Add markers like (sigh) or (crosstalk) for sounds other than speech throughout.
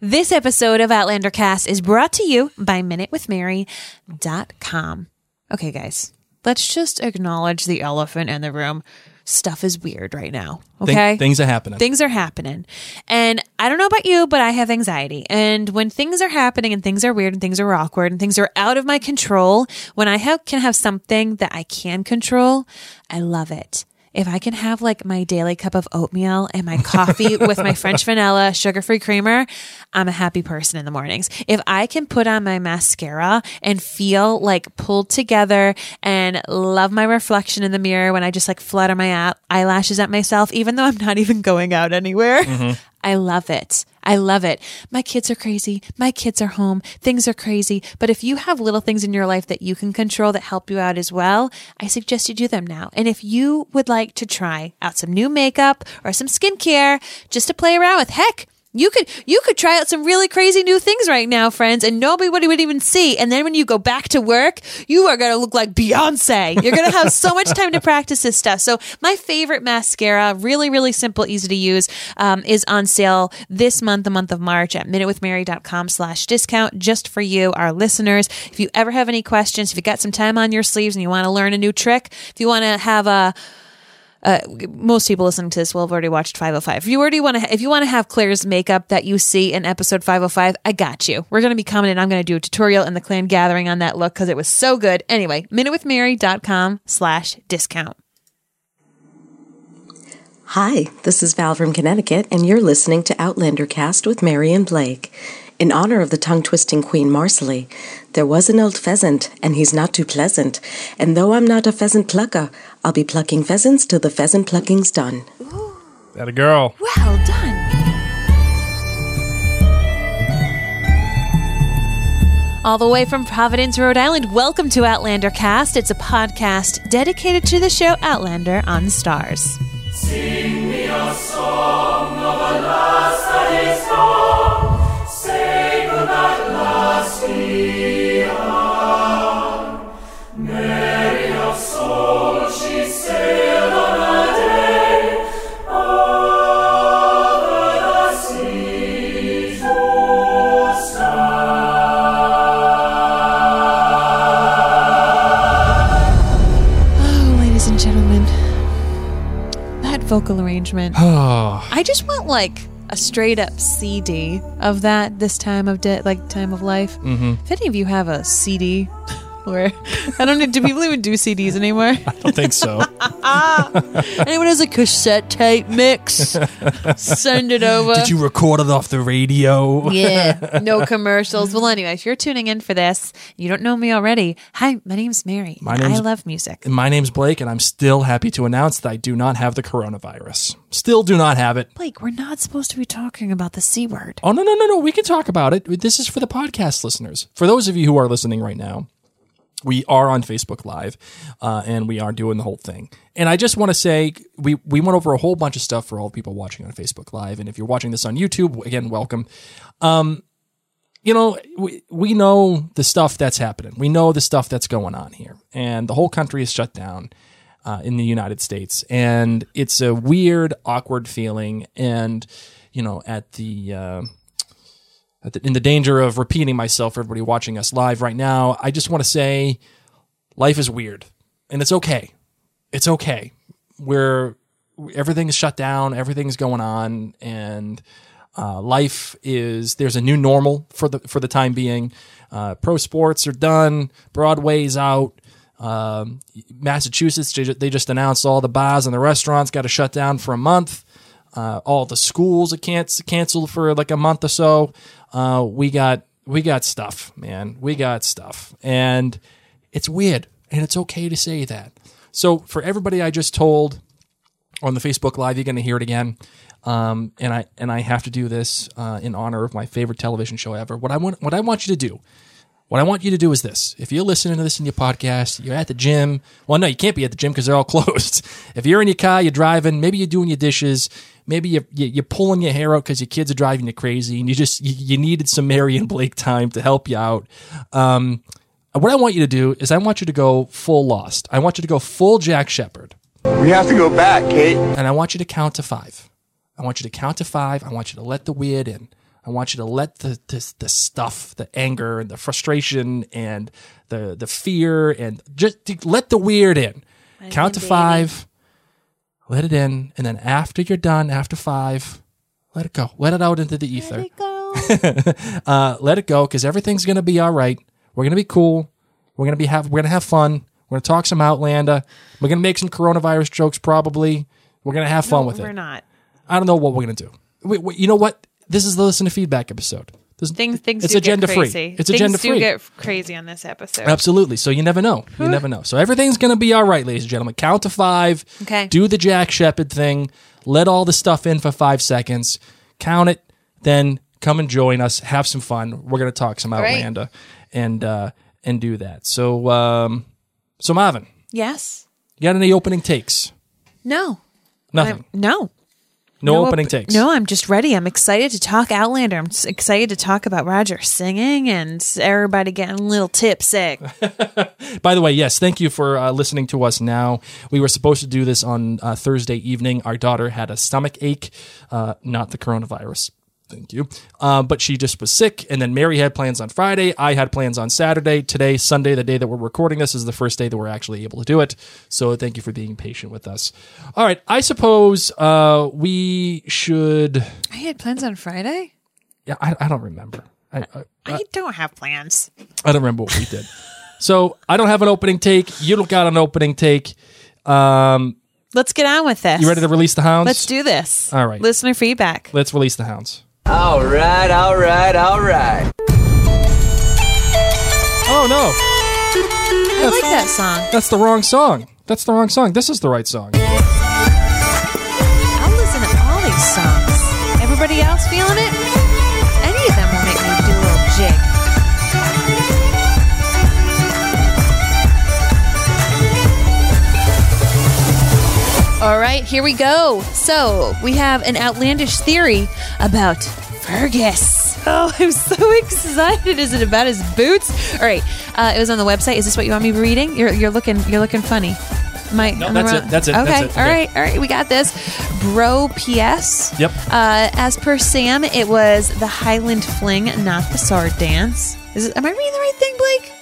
This episode of Outlander Cast is brought to you by MinuteWithMary.com. Okay, guys, let's just acknowledge the elephant in the room. Stuff is weird right now. Thing- Okay. things are happening. Things are happening. And I don't know about you, but I have anxiety. And when things are happening and things are weird and things are awkward and things are out of my control, when I have, can have something that I can control, I love it. If I can have like my daily cup of oatmeal and my coffee (laughs) with my French vanilla sugar free creamer, I'm a happy person in the mornings. If I can put on my mascara and feel like pulled together and love my reflection in the mirror when I just like flutter my eyelashes at myself, even though I'm not even going out anywhere, mm-hmm. I love it. I love it. My kids are crazy. My kids are home. Things are crazy. But if you have little things in your life that you can control that help you out as well, I suggest you do them now. And if you would like to try out some new makeup or some skincare just to play around with, heck, you could you could try out some really crazy new things right now, friends, and nobody would even see. And then when you go back to work, you are gonna look like Beyonce. You're gonna have so much time to practice this stuff. So my favorite mascara, really, really simple, easy to use, um, is on sale this month, the month of March at minutewithmary.com slash discount just for you, our listeners. If you ever have any questions, if you got some time on your sleeves and you want to learn a new trick, if you want to have a uh, most people listening to this will have already watched 505. If you already want to, if you want to have Claire's makeup that you see in episode 505, I got you. We're going to be coming and I'm going to do a tutorial in the clan gathering on that look because it was so good. Anyway, minutewithmary.com slash discount. Hi, this is Val from Connecticut, and you're listening to Outlander Cast with Mary and Blake. In honor of the tongue twisting Queen Marsali, there was an old pheasant, and he's not too pleasant. And though I'm not a pheasant plucker, I'll be plucking pheasants till the pheasant plucking's done. that a girl. Well done. All the way from Providence, Rhode Island, welcome to Outlander Cast. It's a podcast dedicated to the show Outlander on Starz. Oh, vocal arrangement. Oh, (sighs) I just want like a straight up CD of that this time of day, like time of life. Mm-hmm. If any of you have a CD, (laughs) or I don't know, do people even do CDs anymore? I don't think so. (laughs) Ah. Anyone has a cassette tape mix? (laughs) Send it over. Did you record it off the radio? yeah, (laughs) no commercials. Well, anyway, if you're tuning in for this, you don't know me already. Hi, my name's Mary. My and I love music. My name's Blake, and I'm still happy to announce that I do not have the coronavirus. Still do not have it. Blake, we're not supposed to be talking about the C word. Oh, no, no, no, no. We can talk about it. This is for the podcast listeners. For those of you who are listening right now, we are on Facebook Live uh, and we are doing the whole thing. And I just want to say we, we went over a whole bunch of stuff for all the people watching on Facebook Live. And if you're watching this on YouTube, again, welcome. Um, you know, we, we know the stuff that's happening. We know the stuff that's going on here. And the whole country is shut down uh, in the United States. And it's a weird, awkward feeling. And, you know, at the. Uh, in the danger of repeating myself for everybody watching us live right now, I just want to say life is weird and it's okay. It's okay. We're everything's shut down, everything's going on, and uh, life is there's a new normal for the for the time being. Uh, pro sports are done, Broadway's out. Um, Massachusetts they ju- they just announced all the bars and the restaurants got to shut down for a month. Uh, all the schools are can- canceled for like a month or so. Uh, we got we got stuff, man. We got stuff, and it's weird, and it's okay to say that. So for everybody I just told on the Facebook Live, you're going to hear it again. Um, and I and I have to do this uh, in honor of my favorite television show ever. What I want what I want you to do what I want you to do is this. If you're listening to this in your podcast, you're at the gym. Well, no, you can't be at the gym because they're all (laughs) closed. If you're in your car, you're driving, maybe you're doing your dishes, maybe you're, you're pulling your hair out because your kids are driving you crazy and you just, you, you needed some Mary and Blake time to help you out. Um, what I want you to do is I want you to go full lost. I want you to go full Jack Shephard We have to go back, Kate. and I want you to count to five. I want you to count to five. I want you to let the weird in. I want you to let the the, the stuff, the anger and the frustration and the the fear and just let the weird in. Count to baby. five, let it in, and then after you're done, after five, let it go. Let it out into the ether. Let it go. (laughs) Uh, let it go because everything's gonna be all right. We're gonna be cool. We're gonna be have we're gonna have fun. We're gonna talk some Outlander. We're gonna make some coronavirus jokes probably. We're gonna have fun with We're it. not. I don't know what we're gonna do. Wait, wait, you know what? This is the listen to feedback episode. This, Things things it's do agenda get free. crazy. It's things agenda do free. get crazy on this episode. Absolutely. So you never know. You never know. So everything's going to be all right, ladies and gentlemen. Count to five. Okay. Do the Jack Shephard thing. Let all the stuff in for five seconds. Count it. Then come and join us. Have some fun. We're going to talk some right. Outlander and uh, and do that. So um, so Marvin, Yes. you got any opening takes? No. Nothing. I'm- no. No, opening op- takes. No, I'm just ready. I'm excited to talk Outlander. I'm excited to talk about Roger singing and everybody getting a little tipsy. (laughs) By the way, yes, thank you for uh, listening to us now. We were supposed to do this on uh, Thursday evening. Our daughter had a stomach ache, uh, not the coronavirus. Thank you. Uh, but she just was sick. And then Mary had plans on Friday. I had plans on Saturday. Today, Sunday, the day that we're recording this, is the first day that we're actually able to do it. So thank you for being patient with us. All right. I suppose uh, we should. I had plans on Friday. Yeah, I, I don't remember. I, I, I don't have plans. I don't remember what we did. So I don't have an opening take. You don't got an opening take. Um, Let's get on with this. you ready to release the hounds? Let's do this. All right. Listener feedback. Let's release the hounds. All right, all right, all right. Oh no, I like that song. that's the wrong song. That's the wrong song. This is the right song. I'll listen to all these songs. Everybody else feeling it? All right, here we go. So we have an outlandish theory about Fergus. (laughs) Oh, I'm so excited! Is it about his boots? All right, uh, it was on the website. Is this what you want me reading? You're you're looking you're looking funny. I, No, that's it, that's it, Okay, that's it, all okay. right, all right. We got this. Bro, P.S. Yep. Uh, as per Sam, it was the Highland Fling, not the sword dance. Is it, am I reading the right thing, Blake?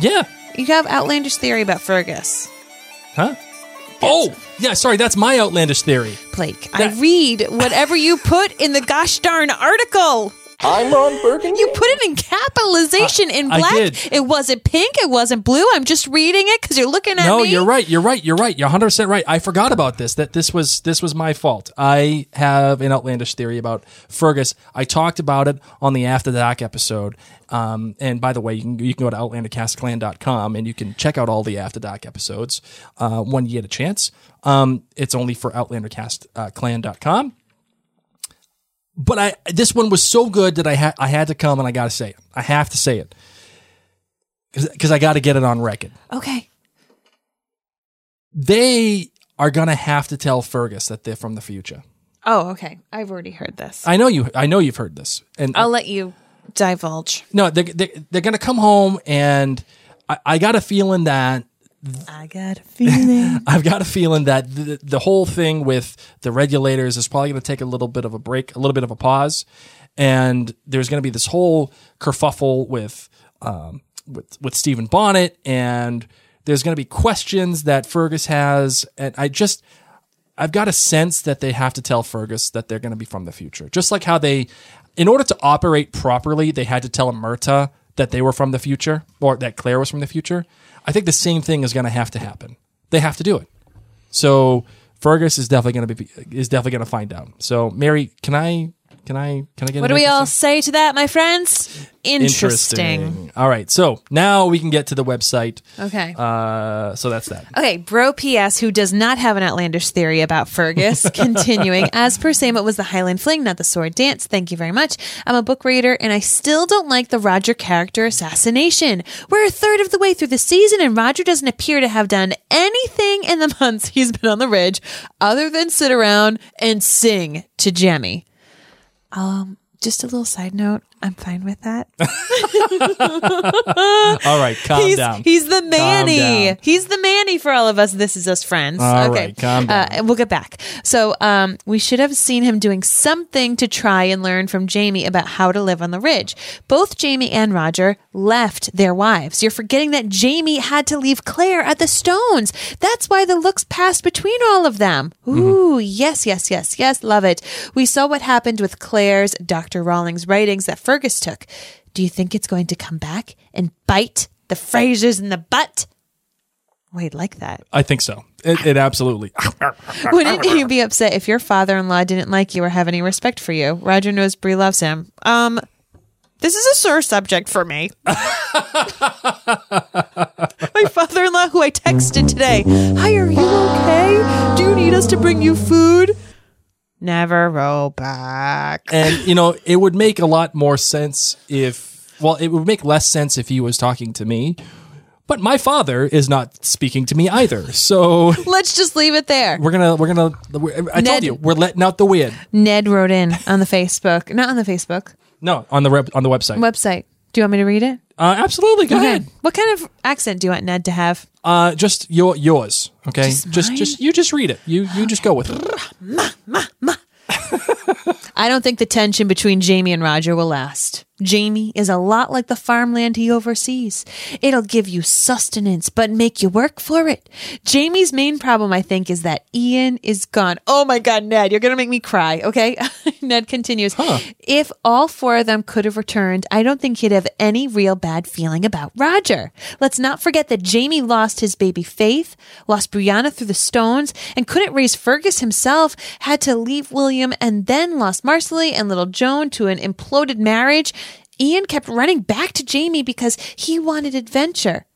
Yeah. You have outlandish theory about Fergus. Huh? Oh, yeah. Sorry, that's my outlandish theory. Blake, I That- read whatever you put in the gosh darn article. I'm Ron Burgundy. You put it in capitalization in I black. did. It wasn't pink. It wasn't blue. I'm just reading it because you're looking at it. No, me. you're right. You're right. You're right. You're 100 percent right. I forgot about this. That this was this was my fault. I have an outlandish theory about Fergus. I talked about it on the After Dark episode. Um, and by the way, you can you can go to outlandercastclan.com and you can check out all the After Dark episodes uh, when you get a chance. Um, it's only for outlandercastclan.com. But I this one was so good that I had I had to come and I got to say it. I have to say it because I got to get it on record okay. they are gonna have to tell Fergus that they're from the future. Oh, okay. I've already heard this. I know you. I know you've heard this, and I'll let you divulge. no, they, they, they're gonna come home, and I, I got a feeling that I got a feeling. (laughs) I've got a feeling that the, the whole thing with the regulators is probably gonna take a little bit of a break, a little bit of a pause, and there's gonna be this whole kerfuffle with um, with with Stephen Bonnet, and there's gonna be questions that Fergus has, and I just. I've got a sense that they have to tell Fergus that they're going to be from the future. Just like how they, in order to operate properly, they had to tell Murtagh that they were from the future or that Claire was from the future. I think the same thing is going to have to happen. They have to do it. So Fergus is definitely going to be is definitely going to find out. So Mary, can I can I can I get what do we all say to that, my friends? Interesting. All right. So now we can get to the website. Okay. Uh, so that's that. Okay, Bro PS, who does not have an outlandish theory about Fergus, (laughs) continuing. As per Sam, it was the Highland Fling, not the sword dance. Thank you very much. I'm a book reader, and I still don't like the Roger character assassination. We're a third of the way through the season, and Roger doesn't appear to have done anything in the (laughs) months he's been on the ridge other than sit around and sing to Jemmy. Um, just a little side note. I'm fine with that. (laughs) (laughs) All right, calm he's, down. he's the Manny. down. He's the Manny for all of us. This is us friends. All okay. right, calm down. Uh, we'll get back. So um, we should have seen him doing something to try and learn from Jamie about how to live on the ridge. Both Jamie and Roger left their wives. You're forgetting that Jamie had to leave Claire at the Stones. That's why the looks passed between all of them. Mm-hmm. Ooh, yes, yes, yes, yes. Love it. We saw what happened with Claire's Dr. Rawlings writings that Fergus took. Do you think it's going to come back and bite the Frasers in the butt? Wait, like that. I think so. It, it absolutely. (laughs) Wouldn't you be upset if your father-in-law didn't like you or have any respect for you? Roger knows Bree loves him. Um, this is a sore subject for me. (laughs) My father-in-law, who I texted today, "Hi, are you okay? Do you need us to bring you food?" Never roll back. and you know, it would make a lot more sense if, well, it would make less sense if he was talking to me. But my father is not speaking to me either. So (laughs) Let's just leave it there. we're gonna, we're gonna. We're, I Ned- told you, we're letting out the wind. Ned wrote in on the Facebook, not on the Facebook No, on the rep, on the website. website. Do you want me to read it? Uh, absolutely, go ahead. What kind of accent do you want Ned to have? Uh, just your yours, okay? Just Just, just you just read it. You you just go with it. (laughs) I don't think the tension between Jamie and Roger will last. Jamie is a lot like the farmland he oversees. It'll give you sustenance, but make you work for it. Jamie's main problem, I think, is that Ian is gone. Oh my God, Ned, you're going to make me cry, okay? (laughs) Ned continues. If all four of them could have returned, I don't think he'd have any real bad feeling about Roger. Let's not forget that Jamie lost his baby Faith, lost Brianna through the stones, and couldn't raise Fergus himself, had to leave William, and then lost Marsali and little Joan to an imploded marriage. Ian kept running back to Jamie because he wanted adventure.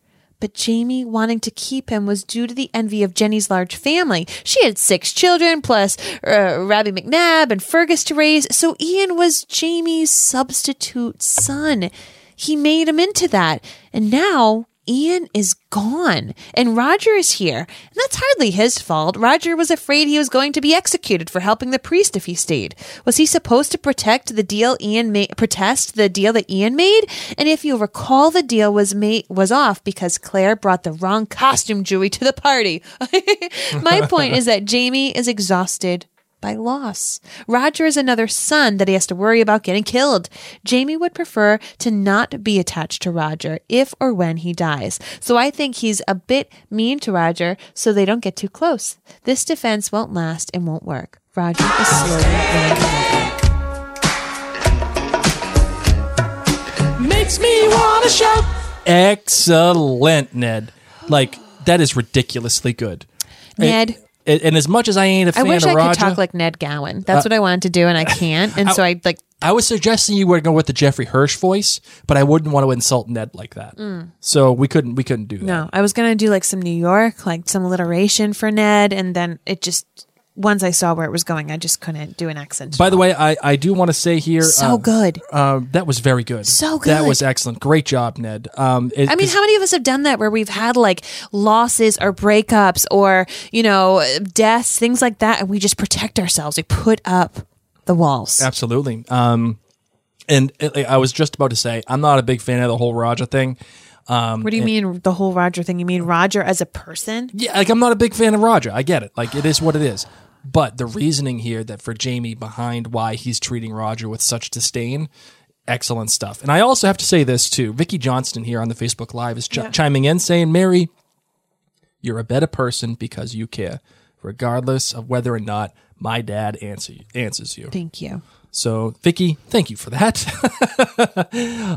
But Jamie wanting to keep him was due to the envy of Jenny's large family. She had six children, plus uh, Rabbie MacNab and Fergus to raise, so Ian was Jamie's substitute son. He made him into that. And now Ian is gone and Roger is here. And that's hardly his fault. Roger was afraid he was going to be executed for helping the priest if he stayed. Was he supposed to protect the deal Ian made, protest the deal that Ian made? And if you recall, the deal was made, was off because Claire brought the wrong costume Jewy to the party. (laughs) My point is that Jamie is exhausted by loss. Roger is another son that he has to worry about getting killed. Jamie would prefer to not be attached to Roger if or when he dies. So I think he's a bit mean to Roger so they don't get too close. This defense won't last and won't work. Roger is slowly winning over. Makes me wanna shout. Excellent, Ned. Like that is ridiculously good. Ned. And, and as much as I ain't a fan wish of I Roger, could talk like Ned Gowan. That's what I wanted to do and I can't. And so I like I was suggesting you would go with the Jeffrey Hirsch voice, but I wouldn't want to insult Ned like that. So we couldn't we couldn't do that. Mm. No, I was gonna do like some New York, like some alliteration for Ned, and then it just once I saw where it was going, I just couldn't do an accent. By the way, I, I do want to say here, so uh, good. Uh, that was very good. So good. That was excellent. Great job, Ned. Um, it- I mean, how many of us have done that where we've had like losses or breakups or you know deaths, things like that, and we just protect ourselves. We put up the walls. Absolutely. Um, and it, I was just about to say, I'm not a big fan of the whole Roger thing. Um, What do you mean the whole Roger thing? You mean Roger as a person? yeah, like I'm not a big fan of Roger. I get it. Like it is what it is. But the reasoning here that for Jamie behind why he's treating Roger with such disdain, excellent stuff. And I also have to say this too. Vicky Johnston here on the Facebook Live is chi- chiming in saying, Mary, you're a better person because you care, regardless of whether or not my dad answer, answers you. Thank you. So, Vicky, thank you for that.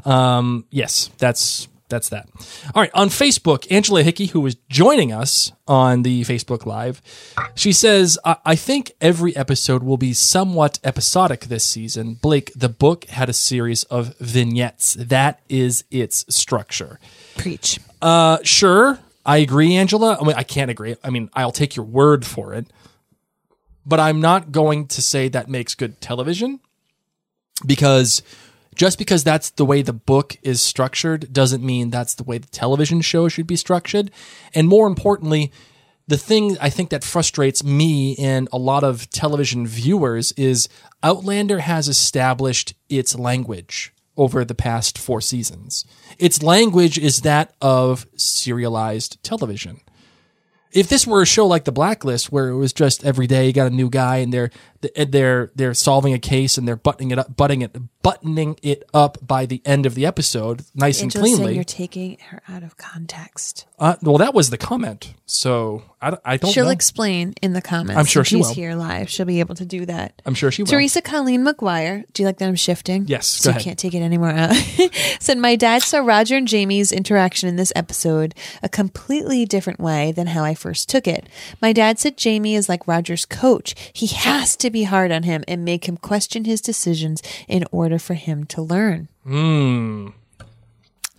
(laughs) um, yes, that's that's that. All right, on Facebook, Angela Hickey, who is joining us on the Facebook Live, she says, I-, "I think every episode will be somewhat episodic this season. Blake, the book had a series of vignettes. That is its structure." Preach. Uh, sure, I agree, Angela. I mean, I can't agree. I mean, I'll take your word for it, but I'm not going to say that makes good television because just because that's the way the book is structured doesn't mean that's the way the television show should be structured. And more importantly, the thing I think that frustrates me and a lot of television viewers is Outlander has established its language. over the past four seasons. Its language is that of serialized television. If this were a show like The Blacklist, where it was just every day you got a new guy and they're they're they're solving a case and they're buttoning it up, buttoning it, buttoning it up by the end of the episode, nice and cleanly. you're taking her out of context. Uh, well, that was the comment, so I, don't- I don't She'll know. explain in the comments. I'm sure she she's will. here live. She'll be able to do that. I'm sure she will. Teresa Colleen McGuire, do you like that I'm shifting? Yes, So you can't take it anymore out. (laughs) Said my dad saw Roger and Jamie's interaction in this episode a completely different way than how I first took it. My dad said Jamie is like Roger's coach. He has to be hard on him and make him question his decisions in order for him to learn. Hmm.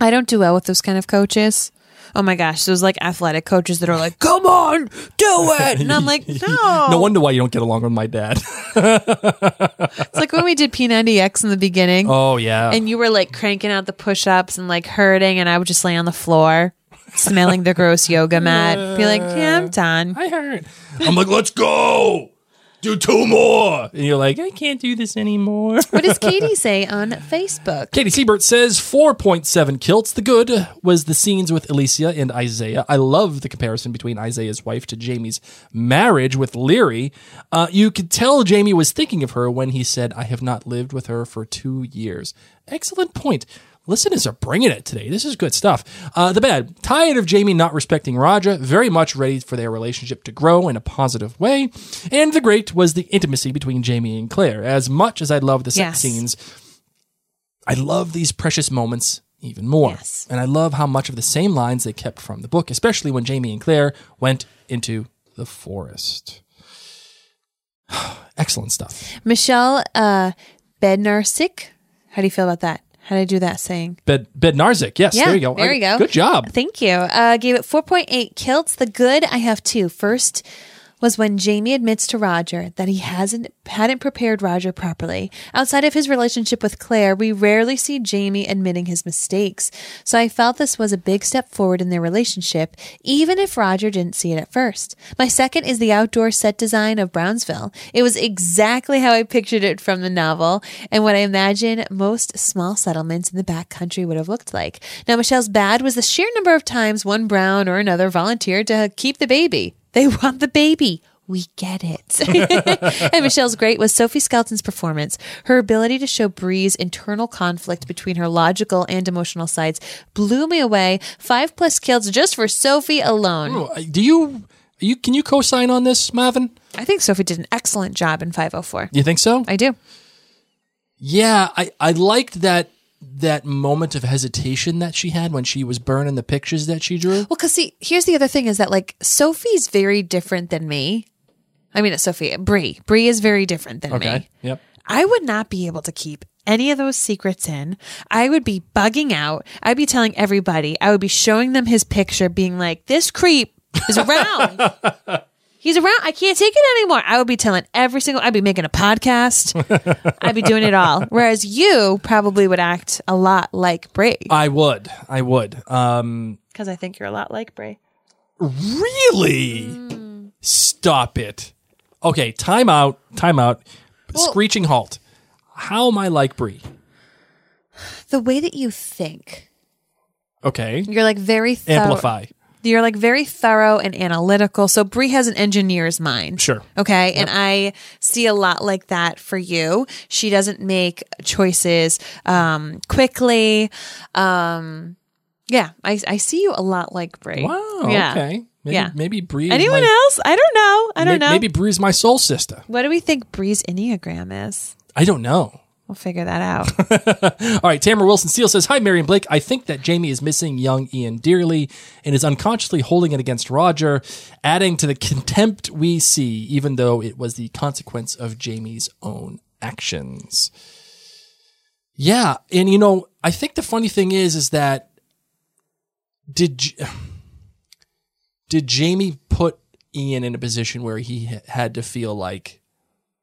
I don't do well with those kind of coaches. Oh my gosh, those like athletic coaches that are like, "Come on, do it," and I'm like, (laughs) "No." No wonder why you don't get along with my dad. (laughs) It's like when we did P90X in the beginning. oh yeah. and you were like cranking out the push-ups and like hurting and i would just lay on the floor smelling the gross yoga mat be like yeah i'm done I hurt. I'm like, let's go. Do two more. And you're like, I can't do this anymore. what does (laughs) katie say on facebook Katie Siebert says 4.7 kilts. The good was the scenes with Alicia and Isaiah. I love the comparison between Isaiah's wife to Jamie's marriage with Laoghaire. Uh, you could tell Jamie was thinking of her when he said, I have not lived with her for two years. Excellent point. Listeners are bringing it today. This is good stuff. Uh, the bad, tired of Jamie not respecting Roger, very much ready for their relationship to grow in a positive way. And the great was the intimacy between Jamie and Claire. As much as I love the sex Yes. scenes, I love these precious moments even more. Yes. And I love how much of the same lines they kept from the book, especially when Jamie and Claire went into the forest. (sighs) Excellent stuff. michelle uh bednarsik how do you feel about that how did i do that saying Bed Bednarzik. Yes, Yeah, there you go. there you go. Good job. Thank you. Uh, gave it 4.8 kilts. The good, I have two. First was when Jamie admits to Roger that he hasn't hadn't prepared Roger properly. Outside of his relationship with Claire, we rarely see Jamie admitting his mistakes. So I felt this was a big step forward in their relationship, even if Roger didn't see it at first. My second is the outdoor set design of Brownsville. It was exactly how I pictured it from the novel and what I imagine most small settlements in the back country would have looked like. Now, Michelle's bad was the sheer number of times one Brown or another volunteered to keep the baby. They want the baby. We get it. (laughs) and Michelle's great was Sophie Skelton's performance. Her ability to show Bree's internal conflict between her logical and emotional sides blew me away. Five plus kills just for Sophie alone. Oh, Do you, you can you co-sign on this, Marvin? I think Sophie did an excellent job in 504. You think so? I do. Yeah, I, I liked that that moment of hesitation that she had when she was burning the pictures that she drew. Well, because see, here's the other thing is that like Sophie's very different than me. I mean, Sophie, Bree. Bree is very different than me. Yep. I would not be able to keep any of those secrets in. I would be bugging out. I'd be telling everybody. I would be showing them his picture, being like, "This creep is around. (laughs) He's around. I can't take it anymore." I would be telling every single. I'd be making a podcast. I'd be doing it all. Whereas you probably would act a lot like Bree I would. I would. Um because I think you're a lot like Bree. really? Stop it. Okay, time out. Time out. Screeching halt. How am I like Bree? The way that you think, Okay. you're like very thorough. Amplify. You're like very thorough and analytical. So Bree has an engineer's mind. Sure. Okay. And I see a lot like that for you. She doesn't make choices um, quickly. Um, yeah. I, I see you a lot like Bree. Wow. Yeah. Okay. Maybe, Yeah. Maybe Bree. is Anyone my, else? I don't know. I don't may- know. Maybe Bree's my soul sister. What do we think Bree's Enneagram is? I don't know. We'll figure that out. (laughs) All right, Tamara Wilson Steele says, Hi, Mary and Blake. I think that Jamie is missing young Ian dearly and is unconsciously holding it against Roger, adding to the contempt we see, even though it was the consequence of Jamie's own actions. Yeah, and you know, I think the funny thing is, is that did (sighs) did Jamie put Ian in a position where he had to feel like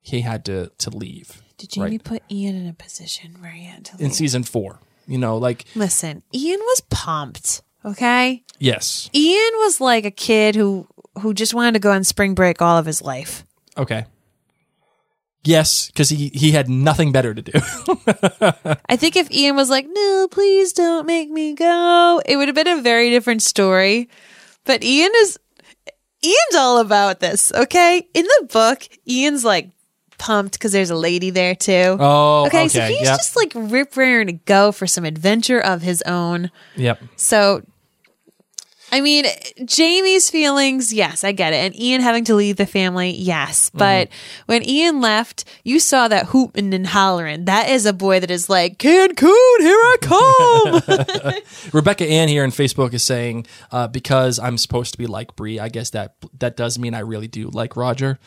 he had to to leave Did Jamie Right. put Ian in a position where he had to leave? in season four? You know, like Listen, Ian was pumped. Okay. yes, Ian was like a kid who who just wanted to go on spring break all of his life. okay. Yes, because he he had nothing better to do. (laughs) I think if Ian was like, no, please don't make me go, it would have been a very different story. But Ian is, Ian's all about this, okay? In the book, Ian's like pumped because there's a lady there too. Oh, okay. So he's yep. just like rip raring to go for some adventure of his own. yep. So, I mean, Jamie's feelings, yes, I get it. And Ian having to leave the family, yes. Mm-hmm. But when Ian left, you saw that hooping and hollering. That is a boy that is like, Cancun, here I come. (laughs) (laughs) Rebecca Ann here on Facebook is saying uh, because I'm supposed to be like Bree. I guess that that does mean I really do like Roger.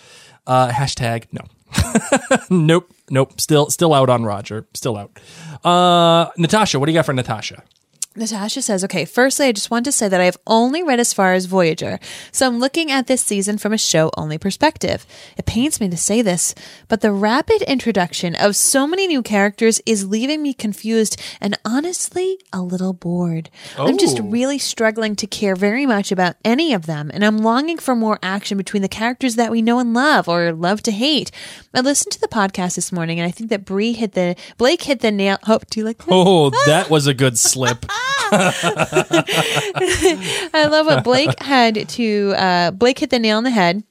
Uh, hashtag no. (laughs) nope, nope. Still, still out on Roger. Still out. Uh, Natasha, what do you got for Natasha? Natasha says, okay, firstly, I just want to say that I have only read as far as Voyager, so I'm looking at this season from a show only perspective. It pains me to say this, but the rapid introduction of so many new characters is leaving me confused and honestly a little bored. I'm just Oh. really struggling to care very much about any of them, and I'm longing for more action between the characters that we know and love or love to hate. I listened to the podcast this morning, and I think that Bree hit the Blake hit the nail. Oh, do you like that? Oh, that was a good slip. (laughs) (laughs) I love what Blake had to uh, Blake hit the nail on the head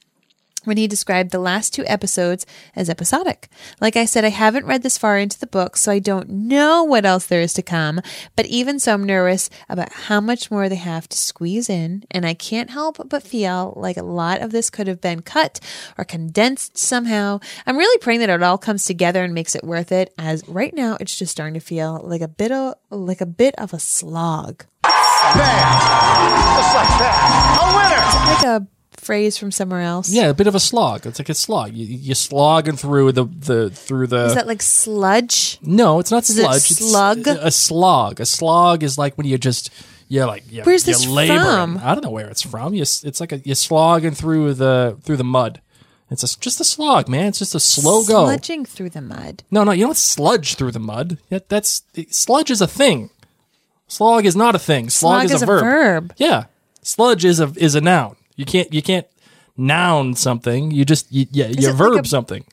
when he described the last two episodes as episodic. Like I said, I haven't read this far into the book, so I don't know what else there is to come. But even so, I'm nervous about how much more they have to squeeze in, and I can't help but feel like a lot of this could have been cut or condensed somehow. I'm really praying that it all comes together and makes it worth it. As right now, it's just starting to feel like a bit of like a bit of a slog. Bam! Just like that. A winner! like a phrase from somewhere else. Yeah, a bit of a slog. It's like a slog. You, you slogging through the, the through the. Is that like sludge? no, it's not it sludge. It's slug? a slog. A slog is like when you just yeah, like yeah. Where's you're this laboring. from? I don't know where it's from. You, it's like a you slogging through the through the mud. It's a, just a slog, man. It's just a slow go. Sludging through the mud. No, no, you don't sludge through the mud. Yeah, That's sludge is a thing. Slog is not a thing. Slog, Slog is, a, verb. verb. Yeah, sludge is a is a noun. You can't you can't noun something. You just you, yeah you it like verb a- something.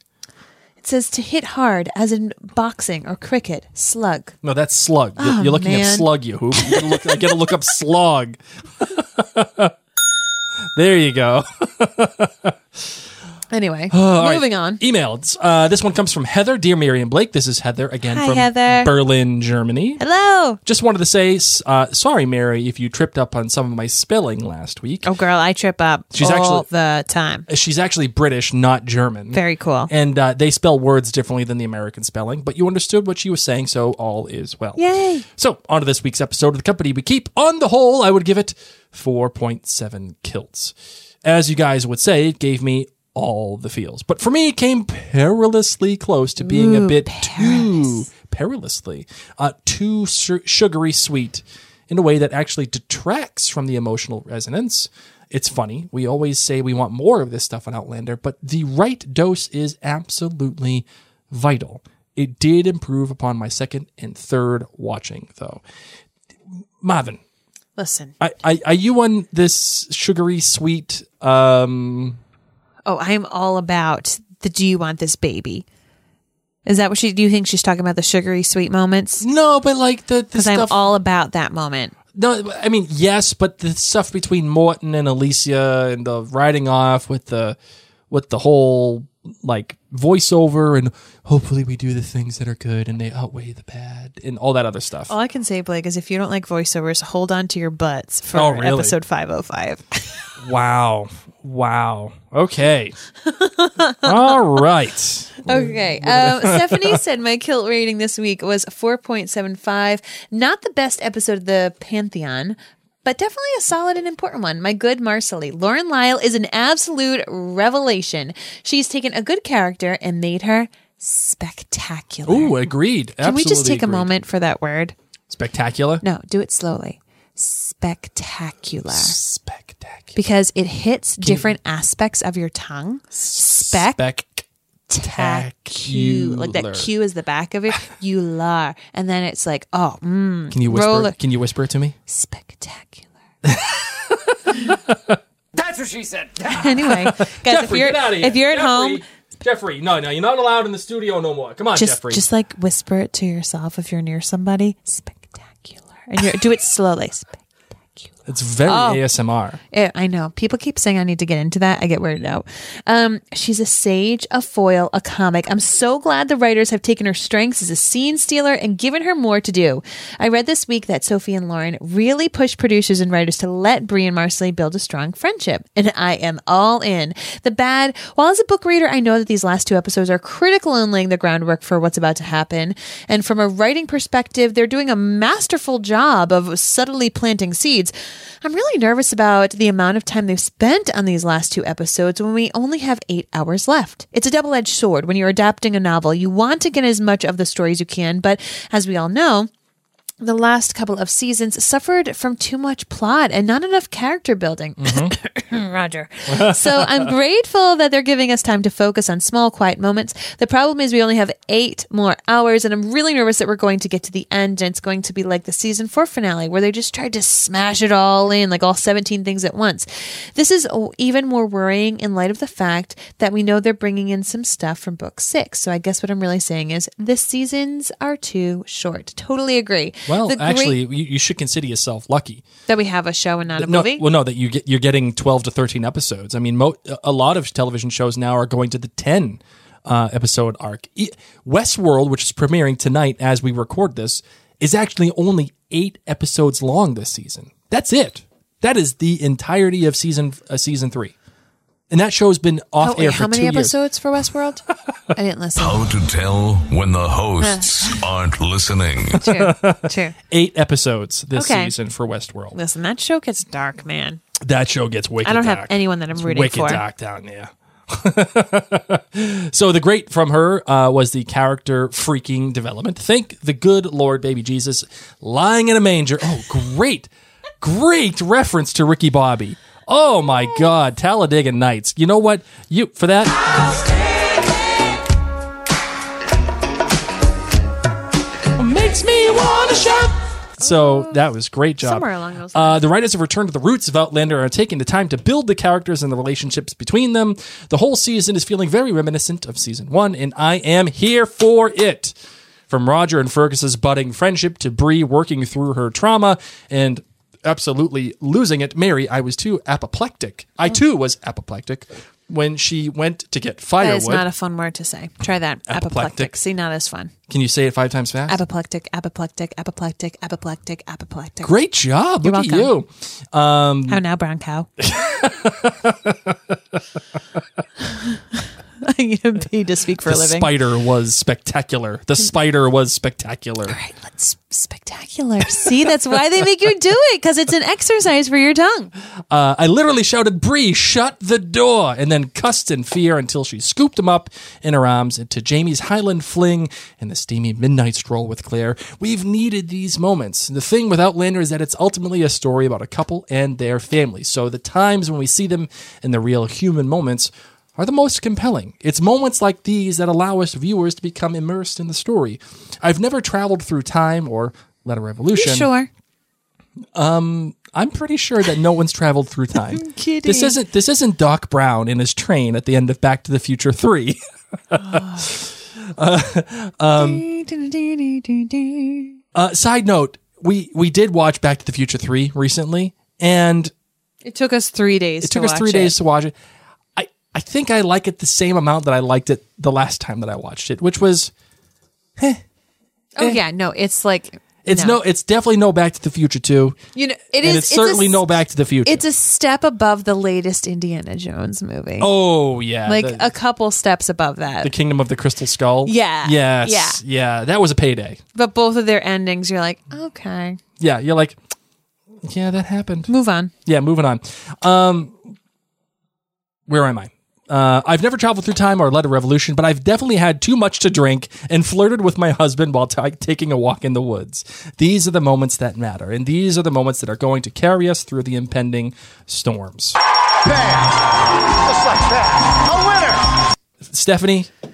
It says to hit hard, as in boxing or cricket. Slug. No, that's slug. You're- Oh, You're looking man. up slug, you hoop. You gotta look, I gotta look up slog. (laughs) there you go. (laughs) Anyway, (sighs) All right. moving on. Emails. Uh, this one comes from Heather. Dear Mary and Blake, this is Heather again Hi, from Heather. Berlin, Germany. Hello. Just wanted to say, uh, sorry, Mary, if you tripped up on some of my spelling last week. Oh, girl, I trip up She's all actually- the time. She's actually British, not German. Very cool. And uh, they spell words differently than the American spelling, but you understood what she was saying, so all is well. Yay. So, on to this week's episode of The Company We Keep. On the whole, I would give it 4.7 kilts. As you guys would say, it gave me all the feels. But for me, it came perilously close to being a bit too perilously, uh, too su- sugary sweet in a way that actually detracts from the emotional resonance. It's funny. We always say we want more of this stuff on Outlander, but the right dose is absolutely vital. It did improve upon my second and third watching, though. Marvin, Listen. I, I, are you on this sugary sweet? Um, Oh, I am all about the do you want this baby? Is that what she do you think she's talking about the sugary sweet moments? no, but like the, the Because I'm stuff. all about that moment. no, I mean yes, but the stuff between Morton and Alicia and the riding off with the with the whole like voiceover and hopefully we do the things that are good and they outweigh the bad and all that other stuff. All I can say, Blake, is if you don't like voiceovers, hold on to your butts for Oh, really? episode 505. (laughs) Wow. Wow. Okay. (laughs) all right. Okay. Um, (laughs) Stephanie said my kilt rating this week was 4.75. Not the best episode of the Pantheon, but definitely a solid and important one. My good Marsali. Lauren Lyle is an absolute revelation. She's taken a good character and made her spectacular. Ooh, agreed. Can we just Absolutely take a moment for that word? Spectacular. No, do it slowly. Spectacular. Spectacular. Because it hits different aspects of your tongue. Spec. Spectacular. Like that Q is the back of it. (laughs) You lar. And then it's like, oh, mm, Can you whisper? roller. Can you whisper it to me? Spectacular. (laughs) (laughs) That's what she said. Anyway, guys, if Jeffrey, you're get outta here. if you're at Jeffrey. home, Jeffrey, no, no, you're not allowed in the studio no more. Come on, Just, Jeffrey. just like whisper it to yourself if you're near somebody. Spectacular, and you're, do it slowly. Spectacular. It's very Oh. ASMR. Yeah, I know. People keep saying I need to get into that. I get weirded out. Um, she's a sage, a foil, a comic. I'm so glad the writers have taken her strengths as a scene stealer and given her more to do. I read this week that Sophie and Lauren really pushed producers and writers to let Bree and Marsali build a strong friendship, and I am all in. The bad, while as a book reader, I know that these last two episodes are critical in laying the groundwork for what's about to happen, and from a writing perspective, they're doing a masterful job of subtly planting seeds. I'm really nervous about the amount of time they've spent on these last two episodes when we only have eight hours left. It's a double edged sword. When you're adapting a novel, you want to get as much of the story as you can, but as we all know, the last couple of seasons suffered from too much plot and not enough character building. Mm-hmm. (laughs) (laughs) Roger. so I'm grateful that they're giving us time to focus on small, quiet moments. The problem is we only have eight more hours, and I'm really nervous that we're going to get to the end and it's going to be like the season four finale where they just tried to smash it all in, like all 17 things at once. This is even more worrying in light of the fact that we know they're bringing in some stuff from book six. So I guess what I'm really saying is the seasons are too short. Totally agree. Well, The great- actually, you, you should consider yourself lucky. that we have a show and not a no, movie. well, no, that you get you're getting twelve to thirteen episodes. I mean, mo- a lot of television shows now are going to the ten uh, episode arc. Westworld, which is premiering tonight as we record this, is actually only eight episodes long this season. That's it. That is the entirety of season uh, season three, and that show's been off Oh, wait, air for how many two years. episodes for Westworld? I didn't listen. How to tell when the hosts (laughs) aren't listening. True, true. Eight episodes this Okay. season for Westworld. Listen, that show gets dark, man. That show gets wicked. I don't have dark. anyone that I'm It's rooting wicked for. dark down there. (laughs) so the great from her uh, was the character freaking development. Thank the good Lord, baby Jesus, lying in a manger. Oh, great, great reference to Ricky Bobby. Oh my God, Talladega Nights. You know what? You for that. Makes me wanna shout. So that was great job. Somewhere along those Uh, the writers have returned to the roots of Outlander and are taking the time to build the characters and the relationships between them. The whole season is feeling very reminiscent of season one, and I am here for it. From Roger and Fergus's budding friendship to Bree working through her trauma and absolutely losing it, Mary, I was too apoplectic. I too was apoplectic when she went to get firewood. is not a fun word to say. Try that. Apoplectic. Apoplectic. See, not as fun. Can you say it five times fast? Apoplectic, apoplectic, apoplectic, apoplectic, apoplectic. Great job. You're Look at welcome. you. Um, How now, brown cow? (laughs) (laughs) (laughs) pay to speak for the a living. spider was spectacular. The spider was spectacular. Right, let's spectacular. See, that's why they make you do it because it's an exercise for your tongue. Uh, I literally shouted, Bree, shut the door, and then cussed in fear until she scooped him up in her arms into Jamie's Highland fling and the steamy midnight stroll with Claire. We've needed these moments. The thing with Outlander is that it's ultimately a story about a couple and their families. So the times when we see them in the real human moments are the most compelling. It's moments like these that allow us viewers to become immersed in the story. I've never traveled through time or led a revolution. Sure. Um, I'm pretty sure that no one's traveled through (laughs) time. kidding. This isn't this isn't Doc Brown in his train at the end of Back to the Future Three. (laughs) Ah. Uh, um, (laughs) uh, side note: we we did watch Back to the Future Three recently, and It took us three days. it took us three days to watch it. I think I like it the same amount that I liked it the last time that I watched it, which was Oh yeah, no, it's like it's no, it's definitely no Back to the Future too. You know, it and is. it's certainly a, no Back to the Future. It's a step above the latest Indiana Jones movie. oh yeah, like the- a couple steps above that. the Kingdom of the Crystal Skull. Yeah. Yes. Yeah. That was a payday. but both of their endings, you're like, okay, Yeah. You're like, yeah, that happened. move on. Yeah. Moving on. Um, where am I? Uh, I've never traveled through time or led a revolution, but I've definitely had too much to drink and flirted with my (laughs) husband while ta taking a walk in the woods. These are the moments that matter, and these are the moments that are going to carry us through the impending storms. Bam! Just like that. A winner! Stephanie, y-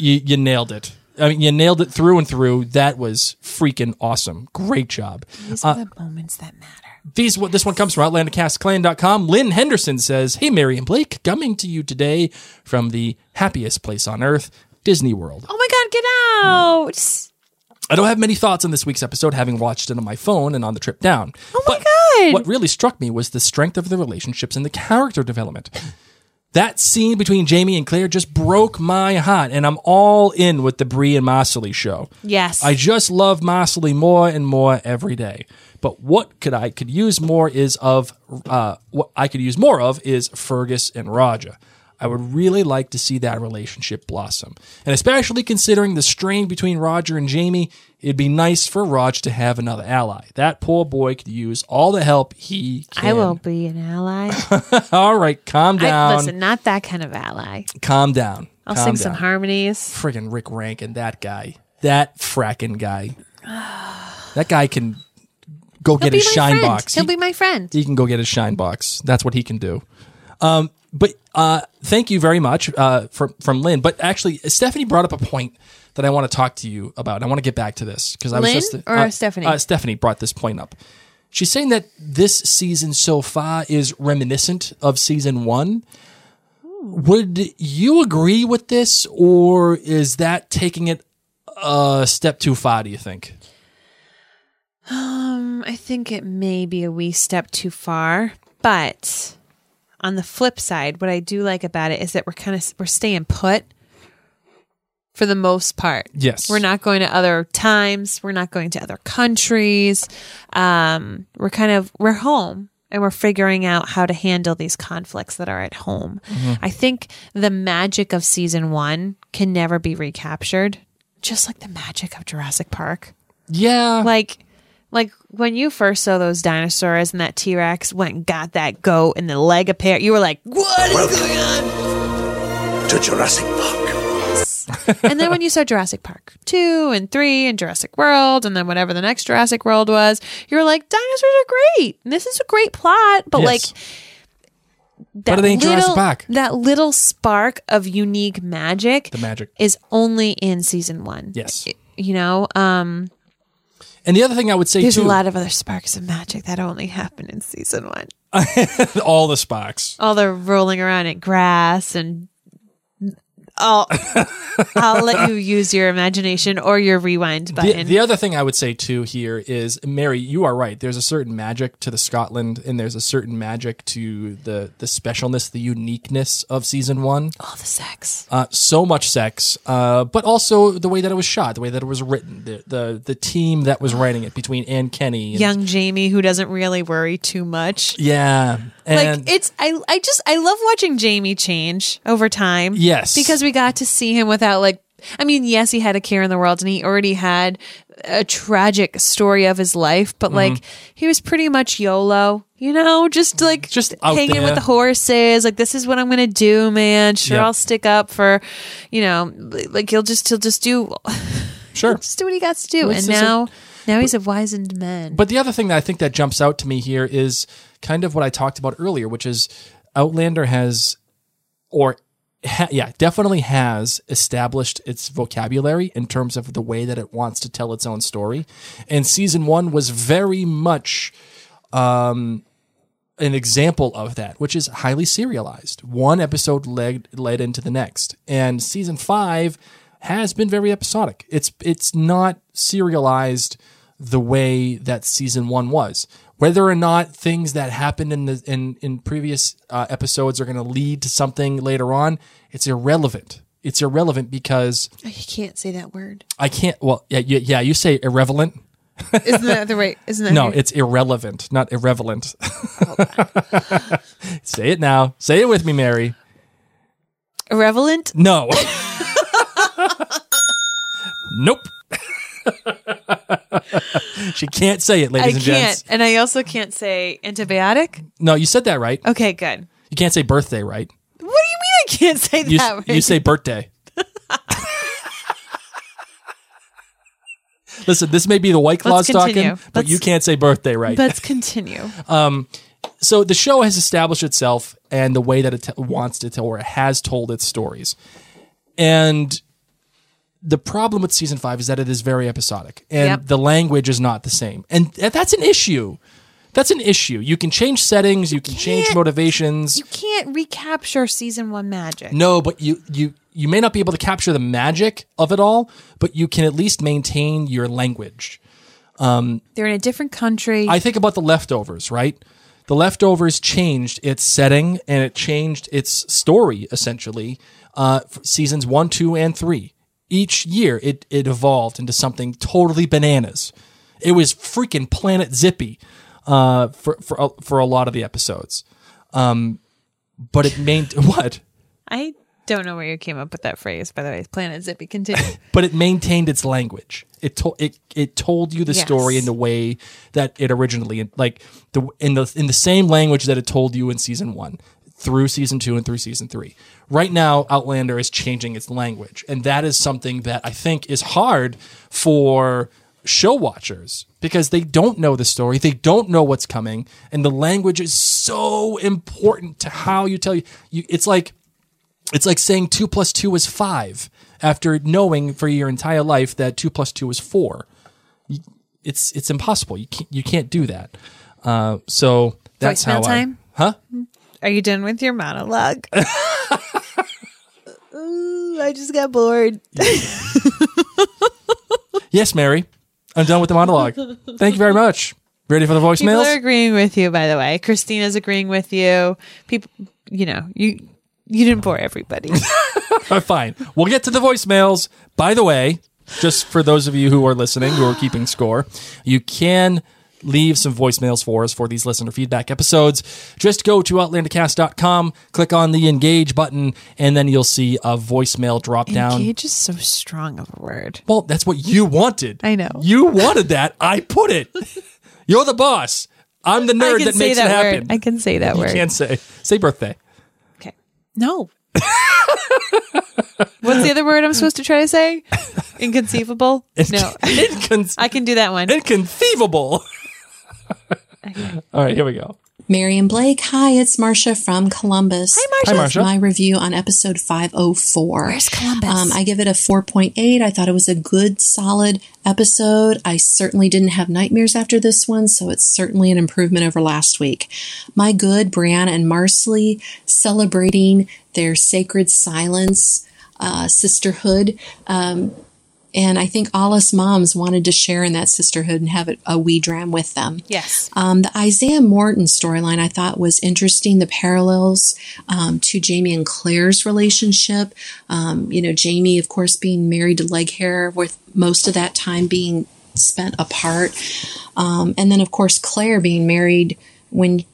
y- you nailed it. I mean, you nailed it through and through. That was freaking awesome. Great job. These are the moments that matter. These this one comes from OutlanderCastClan.com. Lynn Henderson says, "Hey, Mary and Blake, coming to you today from the happiest place on earth, Disney World. Oh my God, get out. I don't have many thoughts on this week's episode, having watched it on my phone and on the trip down. Oh my But God. What really struck me was the strength of the relationships and the character development. That scene between Jamie and Claire just broke my heart, and I'm all in with the Bree and Marsali show. Yes. I just love Marsali more and more every day. But what could I could use more is of uh, what I could use more of is Fergus and Roger. I would really like to see that relationship blossom, and especially considering the strain between Roger and Jamie, it'd be nice for Roger to have another ally. That poor boy could use all the help he can. I won't be an ally. (laughs) All right, calm I, down. listen, not that kind of ally. calm down. I'll calm sing some harmonies. friggin' Rick Rankin, that guy, that frackin' guy, (sighs) that guy can go get He'll his be shine friend. box. He'll He, be my friend. he can go get his shine box. That's what he can do. Um, but uh, thank you very much uh, from from Lynn. But actually, Stephanie brought up a point that I want to talk to you about. I want to get back to this because I was Lynn just or uh, Stephanie? Uh, Stephanie brought this point up. She's saying that this season so far is reminiscent of season one. Would you agree with this, or is that taking it a step too far? Do you think? Um, I think it may be a wee step too far, but on the flip side, what I do like about it is that we're kind of we're staying put for the most part. Yes. We're not going to other times. We're not going to other countries. Um, we're kind of we're home and we're figuring out how to handle these conflicts that are at home. I think the magic of season one can never be recaptured, just like the magic of Jurassic Park Yeah. like like when you first saw those dinosaurs and that T-Rex went and got that goat and the leg appeared, you were like, "What is going on?" To Jurassic Park. Yes. and then when you saw Jurassic Park 2 and 3 and Jurassic World and then whatever the next Jurassic World was, you were like, "Dinosaurs are great. And this is a great plot." But Yes. like that But it ain't little, Jurassic Park. that little spark of unique magic The magic. is only in season 1. Yes. You know, um And the other thing I would say too there's too, a lot of other sparks of magic that only happen in season 1. (laughs) all the Sparks. all the rolling around in grass and I'll I'll let you use your imagination or your rewind The, button. the other thing I would say too here is Mary, you are right. There's a certain magic to the Scotland, and there's a certain magic to the the specialness, the uniqueness of season one. all the sex. Uh, so much sex, uh, but also the way that it was shot, the way that it was written, the the, the team that was writing it between Anne Kenney, and, Young Jamie who doesn't really worry too much. yeah, and like it's I I just I love watching Jamie change over time. Yes. Because we got to see him without like I mean, yes, he had a care in the world and he already had a tragic story of his life, but like mm-hmm. he was pretty much YOLO, you know, just like Just hanging there. with the horses. Like, this is what I'm going to do, man. Sure, Yeah. I'll stick up for, you know, like he'll just, he'll just do, (laughs) sure. just do what he got to do. Well, and just a- now, now he's a wizened man. But the other thing that I think that jumps out to me here is kind of what I talked about earlier, which is Outlander has, or ha- yeah, definitely has established its vocabulary in terms of the way that it wants to tell its own story. And season one was very much um, an example of that, which is highly serialized. One episode led led into the next, and season five has been very episodic. It's it's not serialized the way that season one was. Whether or not things that happened in the in in previous uh, episodes are going to lead to something later on, it's irrelevant. It's irrelevant because you can't say that word. I can't. Well, yeah, yeah, yeah you say irrelevant. Isn't that the right? Isn't that (laughs) No, right? it's irrelevant, not irrelevant. (laughs) Say it now. Say it with me, Mary. irrelevant? No. (laughs) nope. (laughs) she can't say it, ladies I and can't. gents. And I also can't say antibiotic. No, you said that right. Okay, good. You can't say birthday, right? What do you mean I can't say You, that right? you say birthday. (laughs) Listen, this may be the White Claws continue. talking, but Let's- you can't say birthday right. Let's continue. (laughs) Um, so the show has established itself and the way that it t- wants to tell or it has told its stories and the problem with season five is that it is very episodic and Yep. the language is not the same. And that's an issue. That's an issue. You can change settings, you can change motivations. You can't recapture season one magic. no, but you you you may not be able to capture the magic of it all, but you can at least maintain your language. They're in a different country. I think about the leftovers, right? The leftovers changed its setting and it changed its story essentially. Uh, seasons one, two, and three. Each year, it it evolved into something totally bananas. It was freaking Planet Zippy uh, for for a- for a lot of the episodes. Um, but it main (laughs) what? I don't know where you came up with that phrase, by the way. Planet Zippy, continue. (laughs) but it maintained its language. It told it it told you the Yes. story in the way that it originally like the in the in the same language that it told you in season one through season two and through season three. Right now, Outlander is changing its language, and that is something that I think is hard for show watchers because they don't know the story, they don't know what's coming, and the language is so important to how you tell you. you it's like it's like saying two plus two is five after knowing for your entire life that two plus two is four. You- It's it's impossible. You can't you can't do that. Uh, so that's Voicemail how time? I. Huh? Are you done with your monologue? (laughs) Ooh, I just got bored. (laughs) Yes, Mary. I'm done with the monologue. Thank you very much. Ready for the People are voicemails? agreeing with you, by the way. Christina's agreeing with you. People, you know, you you didn't bore everybody. (laughs) Fine. We'll get to the voicemails. By the way, just for those of you who are listening, who are keeping score, you can leave some voicemails for us for these listener feedback episodes. Just go to outlandercast.com, click on the engage button, and then you'll see a voicemail drop down. Engage is so strong of a word. Well, that's what you wanted. I know. You wanted that. I put it. (laughs) You're the boss. I'm the nerd that makes that it happen. word. I can say that you word. You can't say. Say birthday. Okay. No. (laughs) What's the other word I'm supposed to try to say? (laughs) Inconceivable? No. Incon- I can do that one. inconceivable. All right, here we go. Mary and Blake, hi, it's Marcia from Columbus. Hi, Marcia. Hi, Marcia. My review on episode 504. Where's Columbus? Um, I give it a 4.8. I thought it was a good, solid episode. I certainly didn't have nightmares after this one, so it's certainly an improvement over last week. My good, Brianna and Marsali celebrating their sacred silence, uh, sisterhood. Um, and I think all us moms wanted to share in that sisterhood and have a wee dram with them. yes. Um, the Isaiah Morton storyline I thought was interesting. The parallels um, to Jamie and Claire's relationship. Um, you know, Jamie, of course, being married to Laoghaire, with most of that time being spent apart, um, and then of course Claire being married when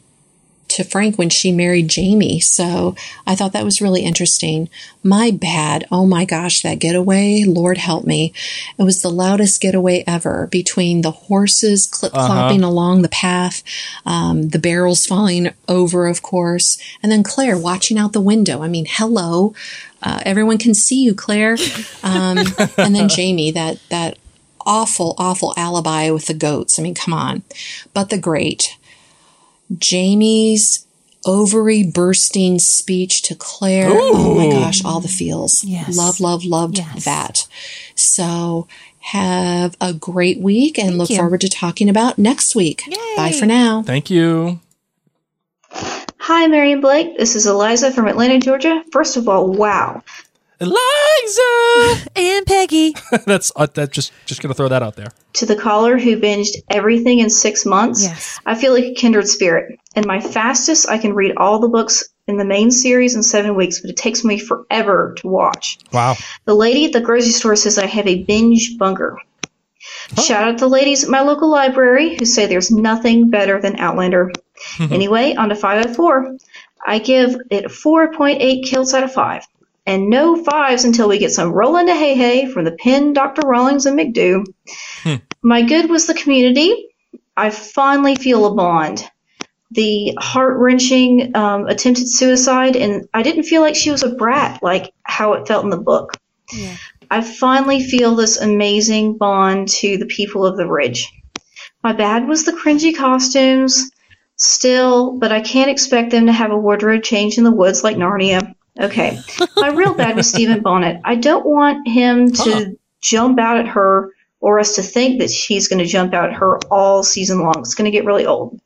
to Frank when she married Jamie. So I thought that was really interesting. My bad. Oh my gosh, that getaway. Lord help me. It was the loudest getaway ever between the horses clip clopping along the path, um, the barrels falling over, of course, and then Claire watching out the window. I mean, hello. Uh, everyone can see you, Claire. Um, (laughs) and then Jamie, that, that awful, awful alibi with the goats. I mean, come on. But the great. Jamie's ovary bursting speech to Claire. Oh my gosh, all the feels. Yes. Love, love, loved Yes. that. So have a great week and look you. forward to talking about next week. Bye for now. Thank you. Hi, Mary and Blake. This is Eliza from Atlanta, Georgia. First of all, wow. Eliza. (laughs) And Peggy. (laughs) that's uh, that. Just just gonna throw that out there. To the caller who binged everything in six months, Yes. I feel like a kindred spirit. And my fastest, I can read all the books in the main series in seven weeks, but it takes me forever to watch. Wow. The lady at the grocery store says I have a binge bunker. Shout out to the ladies at my local library who say there's nothing better than Outlander. anyway, on to 504. I give it 4.8 kills out of 5. And no fives until we get some Roland Hey Hey from the pen Dr. Rawlings and McDo. My good was the community. I finally feel a bond. The heart wrenching um, attempted suicide, and I didn't feel like she was a brat like how it felt in the book. I finally feel this amazing bond to the people of the Ridge. My bad was the cringy costumes, still, but I can't expect them to have a wardrobe change in the woods like Narnia. Okay. My real bad was Stephen Bonnet. I don't want him to Huh. jump out at her or us to think that he's going to jump out at her all season long. It's going to get really old.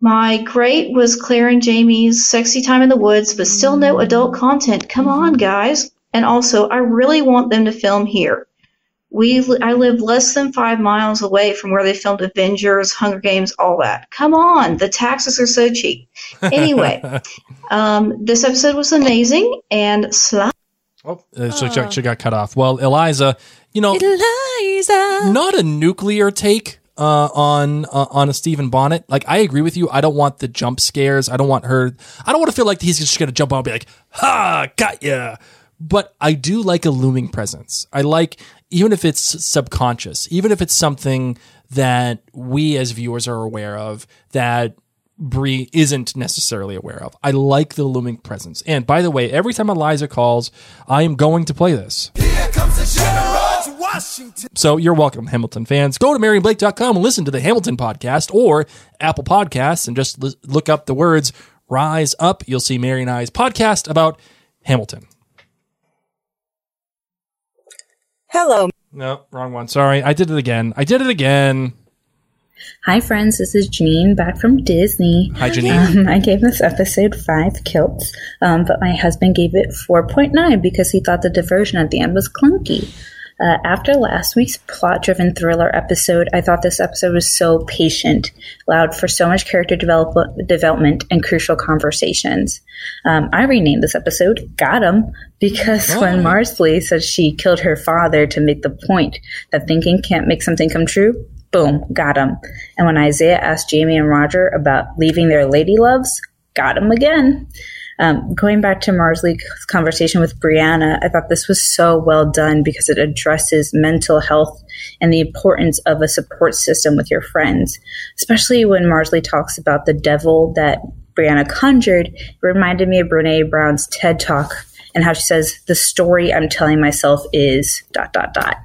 My great was Claire and Jamie's sexy time in the woods, but still no adult content. Come on, mm-hmm. guys. And also, I really want them to film here. We, I live less than five miles away from where they filmed Avengers, Hunger Games, all that. Come on, the taxes are so cheap. Anyway, (laughs) um, this episode was amazing, and slap. Oh, uh, she, she- she got cut off. Well, Eliza, you know, Eliza. not a nuclear take uh, on uh, on a Stephen Bonnet. Like I agree with you. I don't want the jump scares. I don't want her. I don't want to feel like he's just going to jump out and be like, "Ha, got ya." But I do like a looming presence. I like even if it's subconscious, even if it's something that we as viewers are aware of that Bree isn't necessarily aware of. I like the looming presence. And by the way, every time Eliza calls, I am going to play this. So you're welcome, Hamilton fans. Go to MaryandBlake.com and listen to the Hamilton podcast or Apple Podcasts and just l- look up the words Rise Up. You'll see Mary and I's podcast about Hamilton. Hello. No, wrong one. Sorry. I did it again. I did it again. Hi, friends. This is Janine back from Disney. Hi, Janine. Um, I gave this episode five kilts, um, but my husband gave it 4.9 because he thought the diversion at the end was clunky. Uh, after last week's plot driven thriller episode, I thought this episode was so patient, allowed for so much character develop- development and crucial conversations. Um, I renamed this episode Got 'em because when Marsali said she killed her father to make the point that thinking can't make something come true, boom, got him. And when Isaiah asked Jamie and Roger about leaving their lady loves, got him again. Um, going back to Marsali's conversation with Brianna, I thought this was so well done because it addresses mental health and the importance of a support system with your friends. Especially when Marsali talks about the devil that Brianna conjured, it reminded me of Brene Brown's TED Talk and how she says, The story I'm telling myself is dot, dot, dot.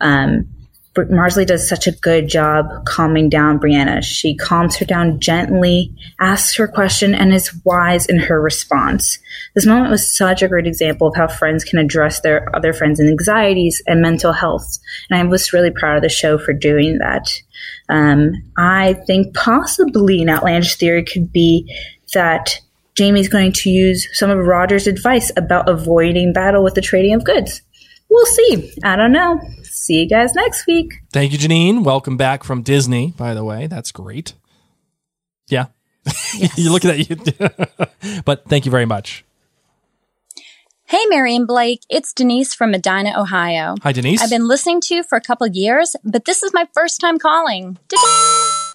Um, Br- Marsali does such a good job calming down Brianna. She calms her down gently, asks her question, and is wise in her response. This moment was such a great example of how friends can address their other friends' anxieties and mental health. And I was really proud of the show for doing that. Um, I think possibly an outlandish theory could be that Jamie's going to use some of Roger's advice about avoiding battle with the trading of goods. We'll see. I don't know. See you guys next week. Thank you, Janine. Welcome back from Disney, by the way. That's great. Yeah. (laughs) you look at you. (laughs) but thank you very much. Hey, Mary and Blake. It's Denise from Medina, Ohio. Hi, Denise. I've been listening to you for a couple of years, but this is my first time calling. (laughs)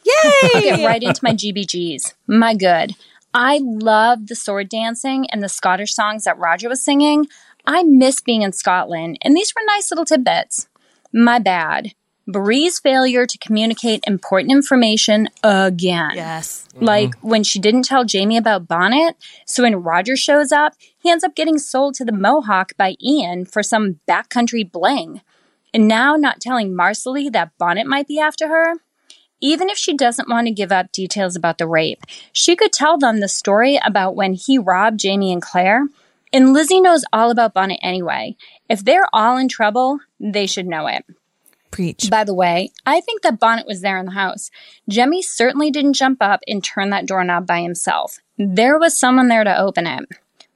Yay! I'll get right into my GBGs. My good. I love the sword dancing and the Scottish songs that Roger was singing. I miss being in Scotland, and these were nice little tidbits. My bad. Bree's failure to communicate important information again. Yes. Like mm-hmm. when she didn't tell Jamie about Bonnet, so when Roger shows up, he ends up getting sold to the Mohawk by Ian for some backcountry bling. And now not telling Marsali that Bonnet might be after her. Even if she doesn't want to give up details about the rape, she could tell them the story about when he robbed Jamie and Claire. And Lizzie knows all about Bonnet anyway. If they're all in trouble, they should know it. Preach. By the way, I think that Bonnet was there in the house. Jemmy certainly didn't jump up and turn that doorknob by himself. There was someone there to open it.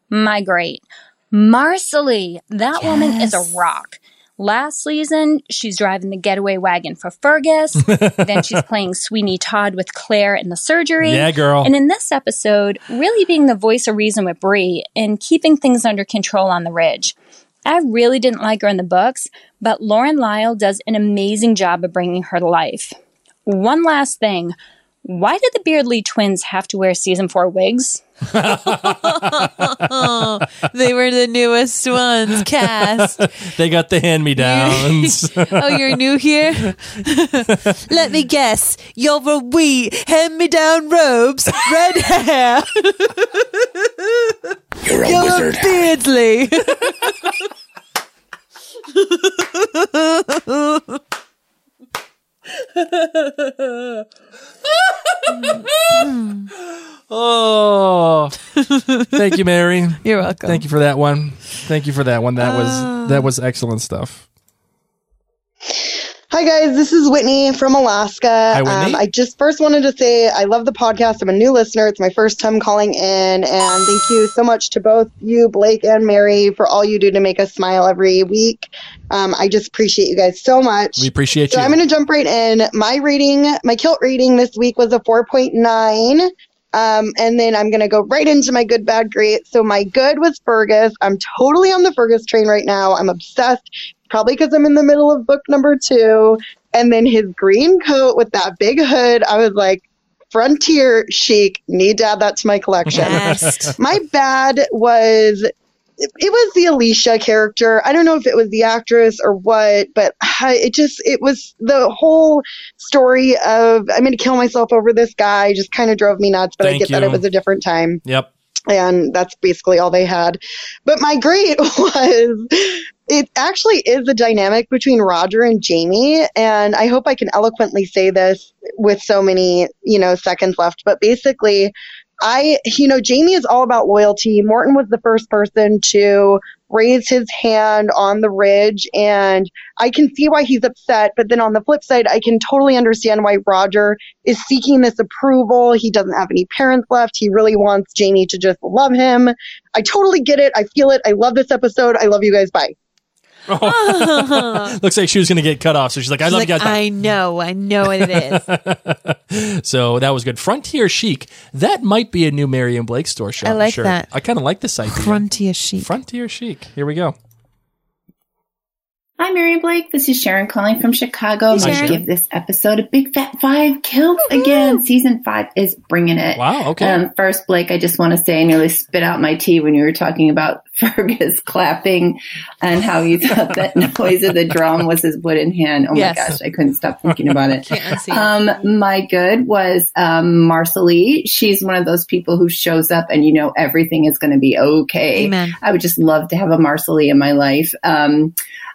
My great. Marsali, that woman is a rock. Last season, she's driving the getaway wagon for Fergus. (laughs) then she's playing Sweeney Todd with Claire in the surgery. Yeah, girl. And in this episode, really being the voice of reason with Bree and keeping things under control on the ridge. I really didn't like her in the books, but Lauren Lyle does an amazing job of bringing her to life. One last thing. Why did the Beardsley twins have to wear season four wigs? (laughs) they were the newest ones cast. (laughs) they got the hand me downs. (laughs) oh, you're new here? Let me guess. You're a wee hand me down robes, red hair. You're a You're wizard. a Beardsley. Oh. Thank you, Mary. (laughs) You're welcome. Thank you for that one. Thank you for that one. That was that was excellent stuff. Hi guys, this is Whitney from Alaska. Hi, Whitney. Um, I just first wanted to say I love the podcast. I'm a new listener. It's my first time calling in, and thank you so much to both you, Blake and Mary, for all you do to make us smile every week. Um, I just appreciate you guys so much. We appreciate So you. I'm going to jump right in. My rating, my kilt rating this week was a 4.9. Um, and then I'm going to go right into my good, bad, great. So my good was Fergus. I'm totally on the Fergus train right now. I'm obsessed, probably because I'm in the middle of book number two. And then his green coat with that big hood, I was like, frontier chic. Need to add that to my collection. Yes. (laughs) my bad was it it was the Alicia character. I don't know if it was the actress or what, but I- it just it was the whole story of I'm going to kill myself over this guy just kind of drove me nuts. But I Thank get that it was a different time Yep. And that's basically all they had. But my great (laughs) was it actually is the dynamic between Roger and Jamie, and I hope I can eloquently say this with so many, you know, seconds left. But basically, I, you know, Jamie is all about loyalty. Morton was the first person to raise his hand on the ridge, and I can see why he's upset. But then on the flip side, I can totally understand why Roger is seeking this approval. He doesn't have any parents left. He really wants Jamie to just love him. I totally get it. I feel it. I love this episode. I love you guys. Bye. (laughs) Looks like she was going to get cut off, so she's like, "I She's love like, you guys." Bye. I know, I know what it is. (laughs) so that was good. Frontier chic. That might be a new Mary and Blake store shop. I like shirt. that. I kind of like this idea. Frontier chic. Frontier chic. Here we go. Hi, Mary Blake. This is Sharon calling from Chicago. Hey, I'm going to Sharon. give this episode a big fat five kills again. Season five is bringing it. Wow, okay. Um, first, Blake, I just want to say I nearly spit out my tea when you were talking about (laughs) Fergus clapping and how you thought that (laughs) noise of the drum was his wooden hand. Oh Yes. my gosh, I couldn't stop thinking about it. (laughs) Can't unsee it. Um, my good was um, Marsali. She's one of those people who shows up and you know everything is going to be okay. Amen. I would just love to have a Marsali in my life. Um,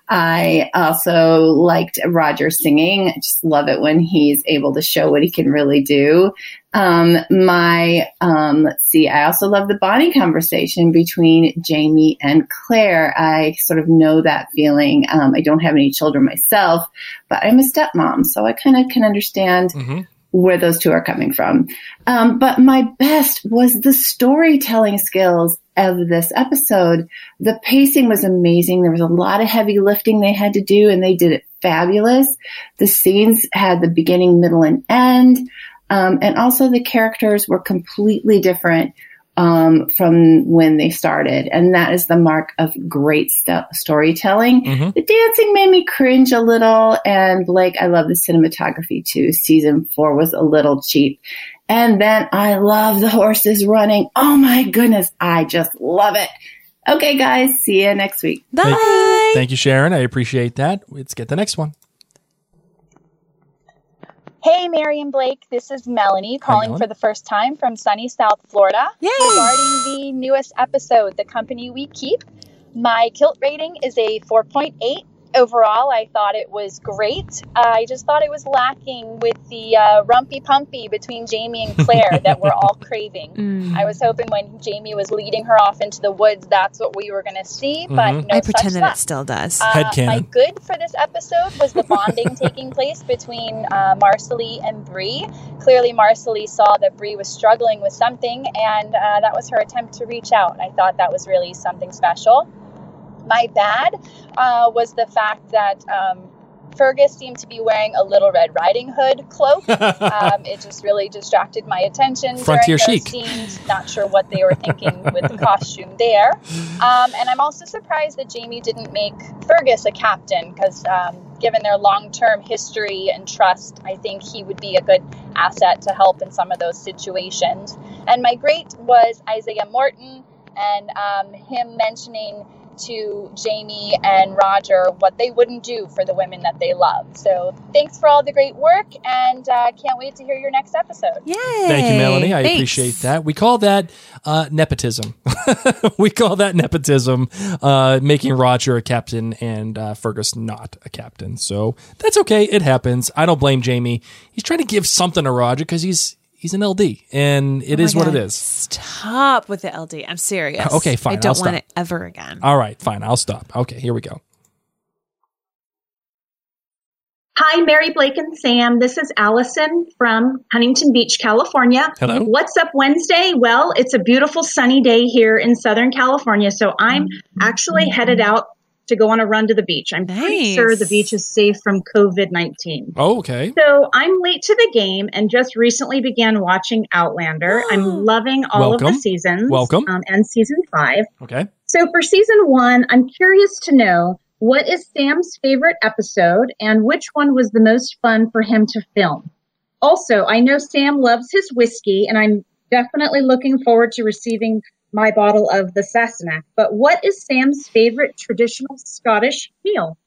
I also liked Roger singing. I just love it when he's able to show what he can really do. Um, my, um, let's see, I also love the bonding conversation between Jamie and Claire. I sort of know that feeling. Um, I don't have any children myself, but I'm a stepmom, so I kind of can understand where those two are coming from. Um, but my best was the storytelling skills of this episode. The pacing was amazing. There was a lot of heavy lifting they had to do, and they did it fabulous. The scenes had the beginning, middle, and end. Um, and also the characters were completely different um, from when they started. And that is the mark of great st- storytelling. The dancing made me cringe a little. And Blake, I love the cinematography too. Season four was a little cheap. And then I love the horses running. Oh my goodness. I just love it. Okay, guys. See you next week. Bye. Thank you, Sharon. I appreciate that. Let's get the next one. Hey, Mary and Blake. This is Melanie calling for the first time from sunny South Florida. Yay. Regarding the newest episode, The Company We Keep, my kilt rating is a 4.8. Overall, I thought it was great. I just thought it was lacking with the uh, rumpy pumpy between Jamie and Claire that we're all (laughs) craving. Mm. I was hoping when Jamie was leading her off into the woods, that's what we were going to see, but Mhm. no I such pretend that luck. it still does. Uh, Headcanon. my good for this episode was the bonding (laughs) taking place between uh, Marsali and Bree. Clearly, Marsali saw that Bree was struggling with something, and uh, that was her attempt to reach out. I thought that was really something special. My bad uh, was the fact that um, Fergus seemed to be wearing a Little Red Riding Hood cloak. (laughs) um, it just really distracted my attention Frontier chic. scenes. Not sure what they were thinking (laughs) with the costume there. Um, and I'm also surprised that Jamie didn't make Fergus a captain because, um, given their long term history and trust, I think he would be a good asset to help in some of those situations. And my great was Isaiah Morton and um, him mentioning to Jamie and Roger what they wouldn't do for the women that they love. So thanks for all the great work and uh, can't wait to hear your next episode. Yay. Thank you, Melanie. I Thanks. appreciate that. We call that uh, nepotism. (laughs) we call that nepotism, uh, making Roger a captain and uh, Fergus not a captain. So that's okay. It happens. I don't blame Jamie. He's trying to give something to Roger because he's he's an LD, and it Oh is my what it is. Stop with the LD. I'm serious. Okay, fine, I don't I'll want it ever again. All right, fine. I'll stop. Okay, here we go. Hi, Mary Blake and Sam. This is Allison from Huntington Beach, California. Hello. What's up Wednesday? Well, it's a beautiful sunny day here in Southern California, so I'm mm-hmm. actually headed out to go on a run to the beach. I'm pretty sure the beach is safe from COVID 19. Oh, okay. So I'm late to the game and just recently began watching Outlander. I'm loving all of the seasons. Welcome. Um, and season five. Okay. So for season one, I'm curious to know what is Sam's favorite episode and which one was the most fun for him to film. Also, I know Sam loves his whiskey, and I'm definitely looking forward to receiving my bottle of the Sassenach. But what is Sam's favorite traditional Scottish meal?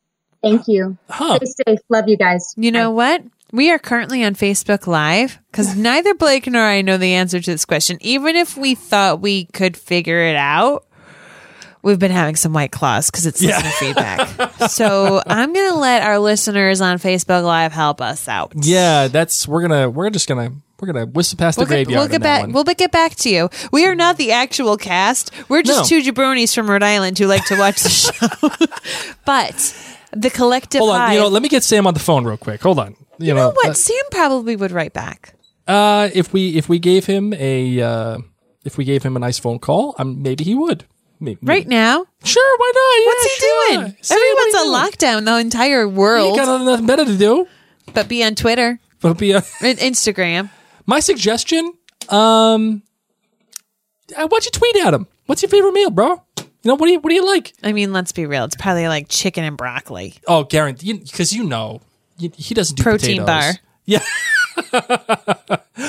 Thank you. Huh. Stay safe. Love you guys. You know what? We are currently on Facebook Live because (laughs) neither Blake nor I know the answer to this question. Even if we thought we could figure it out, we've been having some white claws because it's listener feedback. So I'm going to let our listeners on Facebook Live help us out. Yeah, that's we're gonna we're just gonna we're gonna whistle past We'll the get, graveyard. we'll on get that back. one. We'll be- get back to you. We are not the actual cast. We're just No. two jabronis from Rhode Island who like to watch the (laughs) show. but the collective. Hold on, you know, let me get Sam on the phone real quick. Hold on. You, know what? uh, Sam probably would write back. Uh, if we if we gave him a uh, if we gave him a nice phone call, um, maybe he would. Maybe, Right now? Sure, why not? Yeah, What's he sure. doing? Sam, Everyone's on lockdown, the entire world. You got nothing better to do. But be on Twitter. But be and (laughs) Instagram. My suggestion, um, uh, why don't you tweet at him? What's your favorite meal, bro? You know what do you what do you like? I mean, let's be real. It's probably like chicken and broccoli. Oh, guarantee because you know you, he doesn't do Protein potatoes. bar. (laughs) Yeah,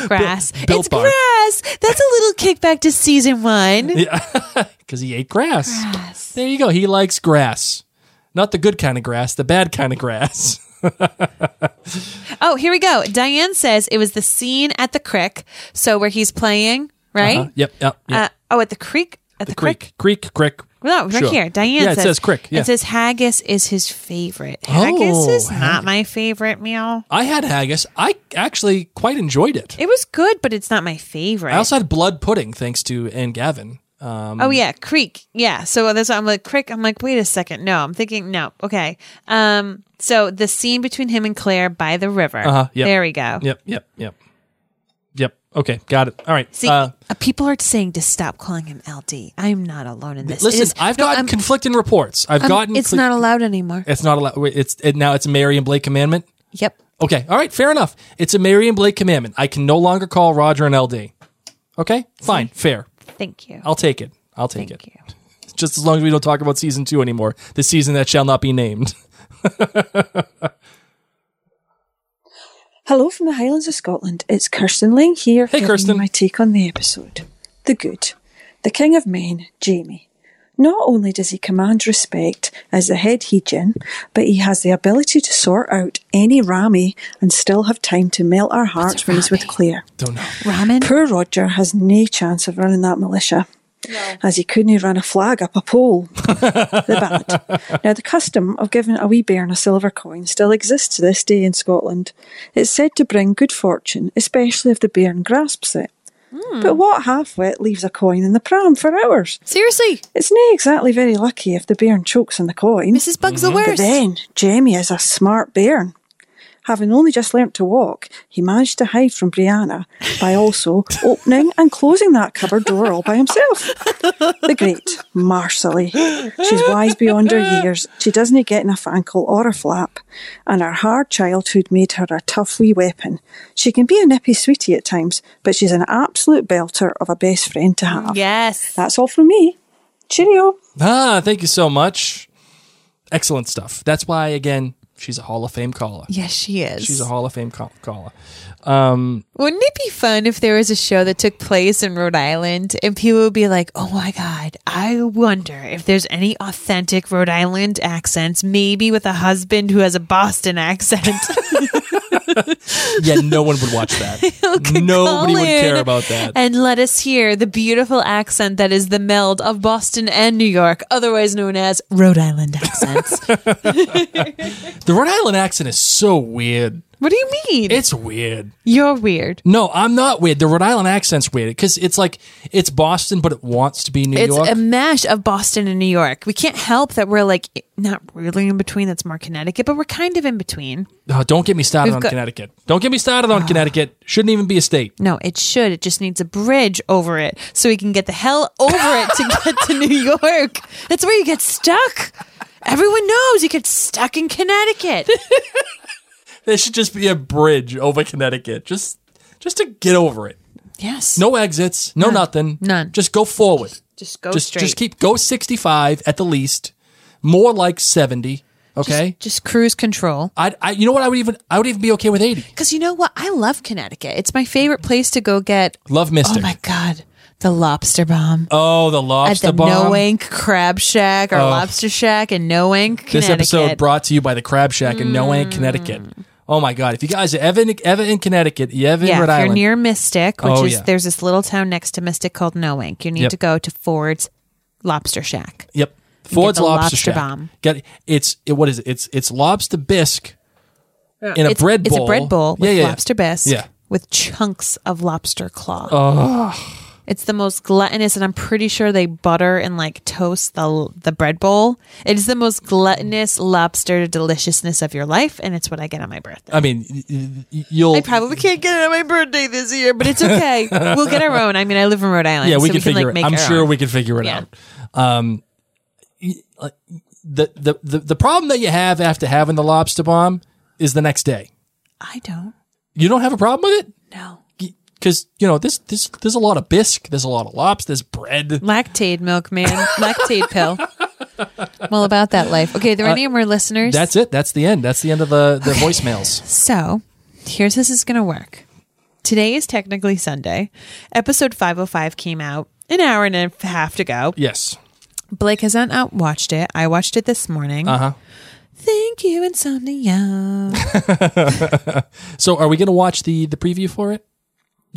Grass. Built it's Bar. grass. That's a little kickback to season one. (laughs) yeah, because he ate grass. There you go. He likes grass, not the good kind of grass, the bad kind of grass. (laughs) (laughs) Oh, here we go. Diane says it was the scene at the creek. So where he's playing, right? Uh-huh. Yep, yep, yep. Uh, oh, at the creek? At the, creek? creek, creek. No, right Sure. here. Diane Yeah, it says, says crick. Yeah. It says haggis is his favorite. Haggis Oh, is not my favorite meal. I had haggis. I actually quite enjoyed it. It was good, but it's not my favorite. I also had blood pudding thanks to Ann Gavin. Um, Oh yeah, creek. Yeah. So that's why I'm like creek. I'm like, wait a second. No, I'm thinking no. Okay. Um. So the scene between him and Claire by the river. Uh-huh, yep. There we go. Yep, yep, yep. Yep. Okay, got it. All right. See, uh, uh, people are saying to stop calling him LD. I'm not alone in this. Listen, is- I've no, gotten I'm- conflicting reports. I've I'm- gotten. It's not allowed anymore. It's not allowed. wait, It's it, now. It's a Mary and Blake commandment. Yep. Okay. All right. Fair enough. It's a Mary and Blake commandment. I can no longer call Roger an LD. Okay. Fine. Fair. Thank you. I'll take it. I'll take it. (laughs) Just as long as we don't talk about season two anymore, the season that shall not be named. (laughs) Hello from the Highlands of Scotland. It's Kirsten Lang here. Hey, giving Kirsten. My take on the episode. The good. The King of Men, Jamie. Not only does he command respect as the head Heejin, but he has the ability to sort out any Rami and still have time to melt our hearts when he's with Claire. Don't know. Ramen? Poor Roger has no chance of running that militia. As he couldn't run a flag up a pole. the bad. (laughs) Now, the custom of giving a wee bairn a silver coin still exists to this day in Scotland. It's said to bring good fortune, especially if the bairn grasps it. Hmm. But what half-wit leaves a coin in the pram for hours? Seriously? It's not exactly very lucky if the bairn chokes on the coin. Mrs. Bug's the mm-hmm. But then, Jamie is a smart bairn. Having only just learnt to walk, he managed to hide from Brianna by also (laughs) opening and closing that cupboard door all by himself. The great Marsali. She's wise beyond her years. She doesn't get enough ankle or a flap, and her hard childhood made her a tough wee weapon. She can be a nippy sweetie at times, but she's an absolute belter of a best friend to have. Yes. That's all from me. Cheerio. Ah, thank you so much. Excellent stuff. That's why, again, she's a Hall of Fame caller. Yes, she is. She's a Hall of Fame call- caller. Um, Wouldn't it be fun if there was a show that took place in Rhode Island and people would be like, oh my God, I wonder if there's any authentic Rhode Island accents, maybe with a husband who has a Boston accent. (laughs) (laughs) yeah, no one would watch that. (laughs) Nobody would care about that. And let us hear the beautiful accent that is the meld of Boston and New York, otherwise known as Rhode Island accents. (laughs) The Rhode Island accent is so weird. What do you mean? It's weird. You're weird. No, I'm not weird. The Rhode Island accent's weird because it's like it's Boston, but it wants to be New York. it's York. a mash of Boston and New York. We can't help that we're like not really in between. That's more Connecticut, but we're kind of in between. Oh, don't get me started We've on got- Connecticut. Don't get me started on ah. Connecticut. Shouldn't even be a state. No, it should. It just needs a bridge over it so we can get the hell over it to get to New (laughs) York. That's where you get stuck. Everyone knows you get stuck in Connecticut. (laughs) There should just be a bridge over Connecticut, just just to get over it. Yes. No exits, no nothing, none. Just go forward. Just go just straight. just keep go 65 at the least, more like 70. Okay. Just, just cruise control. I, I you know what I would even I would even be okay with 80. Because you know what? I love Connecticut. It's my favorite place to go get. Love Mystic. Oh my god, the lobster bomb. Oh, the At lobster the bomb. Noank Crab Shack or Oh. Lobster Shack in Noank, This episode brought to you by the Crab Shack in Noank mm. Connecticut. Oh my God! If you guys are ever in, ever in Connecticut, you ever in yeah, Rhode if you're Island, near Mystic, which Oh, is yeah. there's this little town next to Mystic called Noank. You need Yep. to go to Ford's Lobster Shack. Yep. get Ford's the Lobster, lobster Shack. bomb. Get it's it, what is it? It's it's lobster bisque in a it's, bread bowl. It's a bread bowl with yeah, yeah, yeah. lobster bisque. Yeah. With chunks of lobster claw. Oh, It's the most gluttonous, and I'm pretty sure they butter and like toast the the bread bowl. It is the most gluttonous lobster deliciousness of your life, and it's what I get on my birthday. I mean, you'll I probably can't get it on my birthday this year, but it's okay. (laughs) we'll get our own. I mean, I live in Rhode Island, yeah, we so can figure like, it. I'm sure own. we can figure it Yeah. out. Um, the, the the the problem that you have after having the lobster bomb is the next day. I don't. You don't have a problem with it? No. Because you know this this there's a lot of bisque, there's a lot of lobster, there's bread. Lactaid milk, man. Lactaid pill. I'm all about that life. Okay, are there Uh, any more listeners? That's it. That's the end. That's the end of the the voicemails. So, here's how this is going to work. Today is technically Sunday. Episode 505 came out an hour and a half ago. Yes. Blake has not out watched it. I watched it this morning. Uh huh. Thank you, Insomnia. (laughs) So, are we going to watch the the preview for it?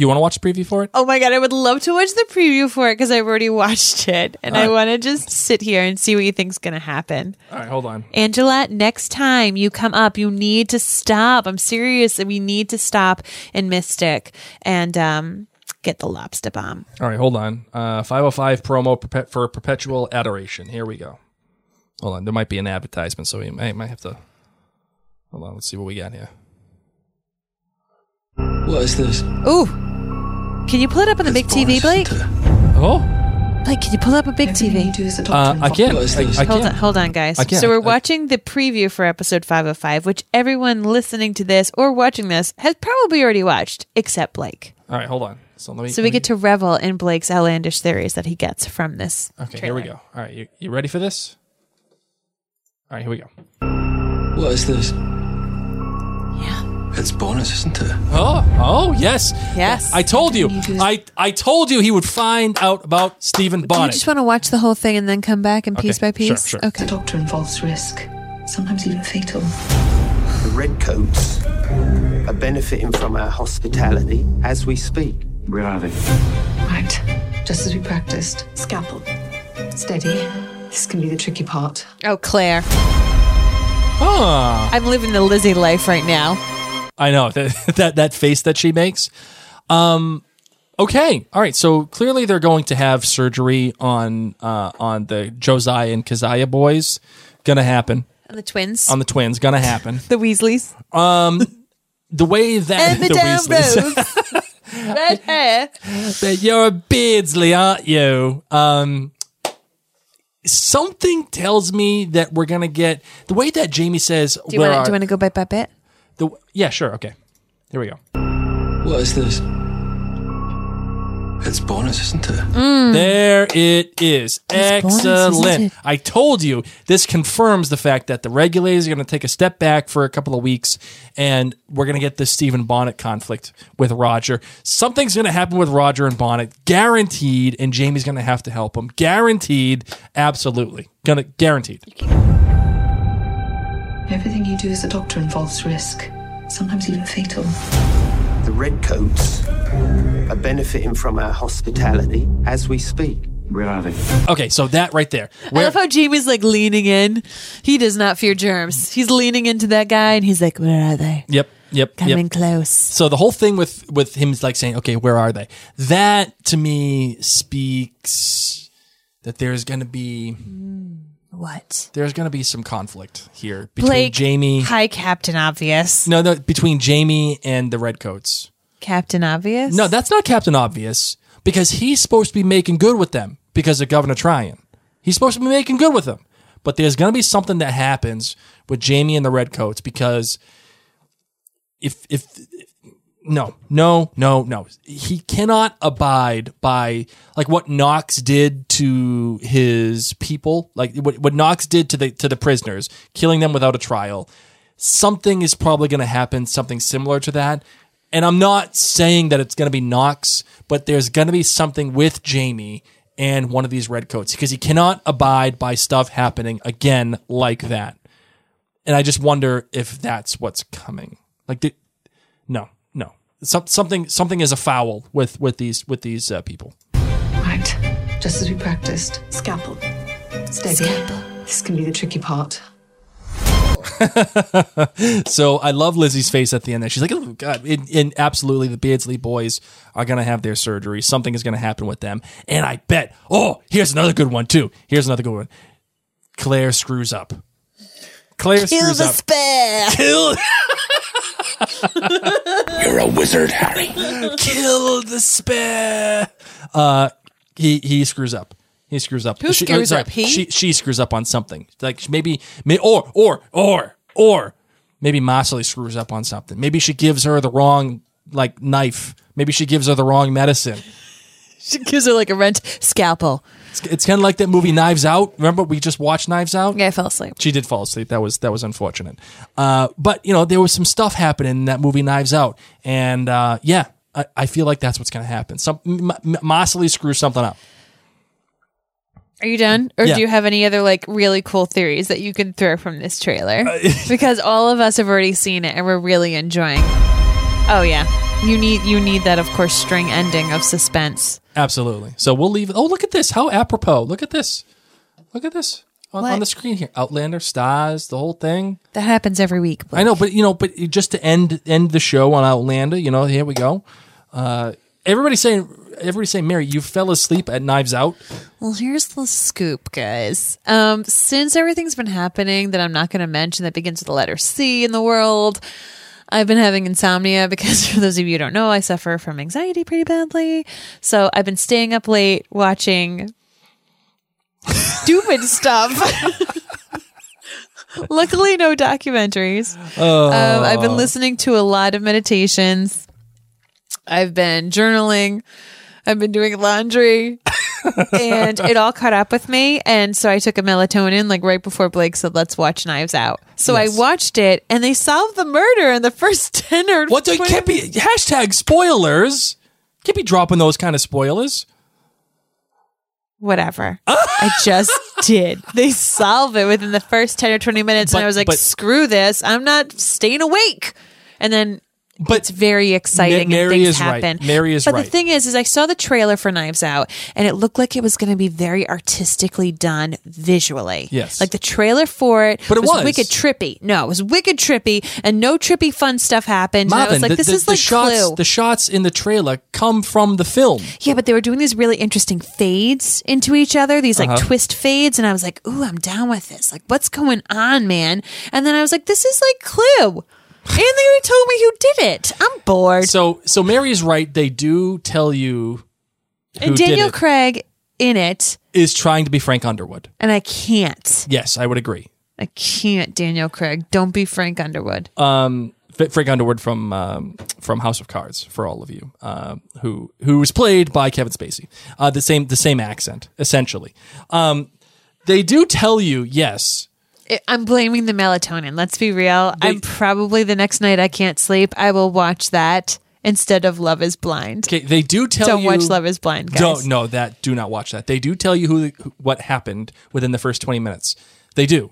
You want to watch the preview for it? oh my God, I would love to watch the preview for it because I've already watched it. And I want to just sit here and see what you think's going to happen. All right, hold on. Angela, next time you come up, you need to stop. I'm serious. We need to stop in Mystic and um, get the lobster bomb. All right, hold on. Uh, 505 promo for perpetual adoration. Here we go. Hold on. There might be an advertisement, so we may, might have to. Hold on. Let's see what we got here. What is this? Ooh. Can you pull it up on the big TV, Blake? Oh. Blake, can you pull up a big TV? Uh, I can. I, I hold can. on, hold on, guys. I can. So we're I- watching the preview for episode 505, which everyone listening to this or watching this has probably already watched, except Blake. All right, hold on. So let me. So we get to revel in Blake's outlandish theories that he gets from this. Okay, here we go. All right, you, you ready for this? All right, here we go. What is this? Yeah. It's bonus, isn't it? Oh, oh, yes, yes. I told you. I I told you he would find out about Stephen Do you just want to watch the whole thing and then come back and Okay, piece by sure, piece? sure. Okay. The doctor involves risk, sometimes even fatal. The redcoats are benefiting from our hospitality as we speak. Where are they? Right, just as we practiced. Scalpel. Steady. This can be the tricky part. Oh, Claire. Huh. I'm living the Lizzie life right now. I know that (laughs) that that face that she makes. Um, okay, all right. So clearly they're going to have surgery on uh, on the Josiah and Keziah boys. Gonna happen And the twins. on the twins. Gonna happen. (laughs) the Weasleys. Um, the way that And (laughs) the Madame Weasleys. Rose. Red hair. But you're a Beardsley, aren't you? Um, something tells me that we're gonna get the way that Jamie says. Do you wanna, do you want to go bit by bit? The yeah, sure, okay. Here we go. What is this? It's bonus, isn't it? Mm. There it is. bonus, isn't Excellent. it? I told you this confirms the fact that the regulators are going to take a step back for a couple of weeks and we're going to get this Stephen Bonnet conflict with Roger. Something's going to happen with Roger and Bonnet, guaranteed, and Jamie's going to have to help him. Guaranteed. Absolutely. Gonna guaranteed. Everything you do as a doctor involves risk, sometimes even fatal. The redcoats are benefiting from our hospitality as we speak. Where are they? Okay, so that right there. I love how Jamie's like leaning in. He does not fear germs. He's leaning into that guy and he's like, Where are they? Yep. Yep. Coming yep. close. So the whole thing with with him is like saying, "Okay, where are they?" That to me speaks that there's going to be mm. What? there's going to be some conflict here between Blake, Jamie. Hi, Captain Obvious. No, no, between Jamie and the Redcoats. Captain Obvious? No, that's not Captain Obvious because he's supposed to be making good with them because of Governor Tryon. He's supposed to be making good with them. But there's going to be something that happens with Jamie and the Redcoats because if if no, no, no, no. He cannot abide by like what Knox did to his people, like what, what Knox did to the to the prisoners, killing them without a trial. Something is probably going to happen, something similar to that. And I'm not saying that it's going to be Knox, but there's going to be something with Jamie and one of these redcoats because he cannot abide by stuff happening again like that. And I just wonder if that's what's coming. Like, no, Some, something something is a foul with with these with these uh, people. Right. Just as we practiced. Scalpel. Steady. Scalpel. This can be the tricky part. (laughs) so I love Lizzie's face at the end there. She's like, oh, God. And, and absolutely, the Beardsley boys are going to have their surgery. Something is going to happen with them. And I bet, oh, here's another good one, too. Here's another good one. Claire screws up. Claire Kill screws the up. spare. Kill. (laughs) (laughs) You're a wizard, Harry. Kill the spare. Uh, he he screws up. He screws up. Who She- screws sorry, up? He? She she screws up on something. Like maybe, may, or or or or maybe Marsali screws up on something. Maybe she gives her the wrong like knife. Maybe she gives her the wrong medicine. She gives her like a rent scalpel. It's, it's kind of like that movie Knives Out. Remember we just watched Knives Out? Yeah, I fell asleep. She did fall asleep. That was that was unfortunate. Uh, but you know there was some stuff happening in that movie Knives Out, and uh, yeah, I, I feel like that's what's going to happen. Some M- M- Marsali screws something up. Are you done? Or Yeah. do you have any other like really cool theories that you can throw from this trailer? Uh, (laughs) because all of us have already seen it and we're really enjoying. Oh yeah. You need you need that of course string ending of suspense. Absolutely. So we'll leave. Oh, look at this! How apropos! Look at this! Look at this on, on the screen here. Outlander, Starz, the whole thing. That happens every week. I know, but you know, but just to end end the show on Outlander, you know, here we go. Uh, everybody's saying, everybody's saying, Mary, you fell asleep at Knives Out. Well, here's the scoop, guys. Um, since everything's been happening that I'm not going to mention that begins with the letter C in the world, I've been having insomnia (laughs) because, for those of you who don't know, I suffer from anxiety pretty badly. So I've been staying up late watching (laughs) stupid stuff. (laughs) Luckily, no documentaries. Um, I've been listening to a lot of meditations. I've been journaling. I've been doing laundry. And it all caught up with me. And so I took a melatonin like right before Blake said, let's watch Knives Out. So Yes. I watched it and they solved the murder in the first (laughs) 10 or What? You 20 can't be hashtag spoilers. Can't be dropping those kind of spoilers. Whatever. (laughs) I just did. They solve it within the first 10 or 20 minutes. But- and I was like, but- screw this. I'm not staying awake. And then But it's very exciting Ma- Mary and things is right. happen. Mary is but right. the thing is, is I saw the trailer for Knives Out and it looked like it was going to be very artistically done visually. Yes. Like the trailer for it, But it was. wicked trippy. No, it was wicked trippy and no trippy fun stuff happened. and I was like, the, this the- is the like shots. Clue. The shots in the trailer come from the film. Yeah, but they were doing these really interesting fades into each other, these like Uh-huh. twist fades, and I was like, "Ooh, I'm down with this. Like, what's going on, man?" And then I was like, "This is like Clue," and they already told me who did it. I'm bored. So, so Mary is right. They do tell you who and Daniel did it Craig in it, is trying to be Frank Underwood. and I can't. Yes, I would agree. I can't, Daniel Craig. Don't be Frank Underwood. um, Frank Underwood from um, from House of Cards for all of you, uh, who who was played by Kevin Spacey. Uh, the same the same accent essentially. Um, they do tell you yes. I- I'm blaming the melatonin. Let's be real. I'm probably the next night I can't sleep. I will watch that instead of Love Is Blind. Okay, they do tell Don't you. watch Love Is Blind, guys. Don't no that do not watch that. They do tell you who, who what happened within the first twenty minutes. They do,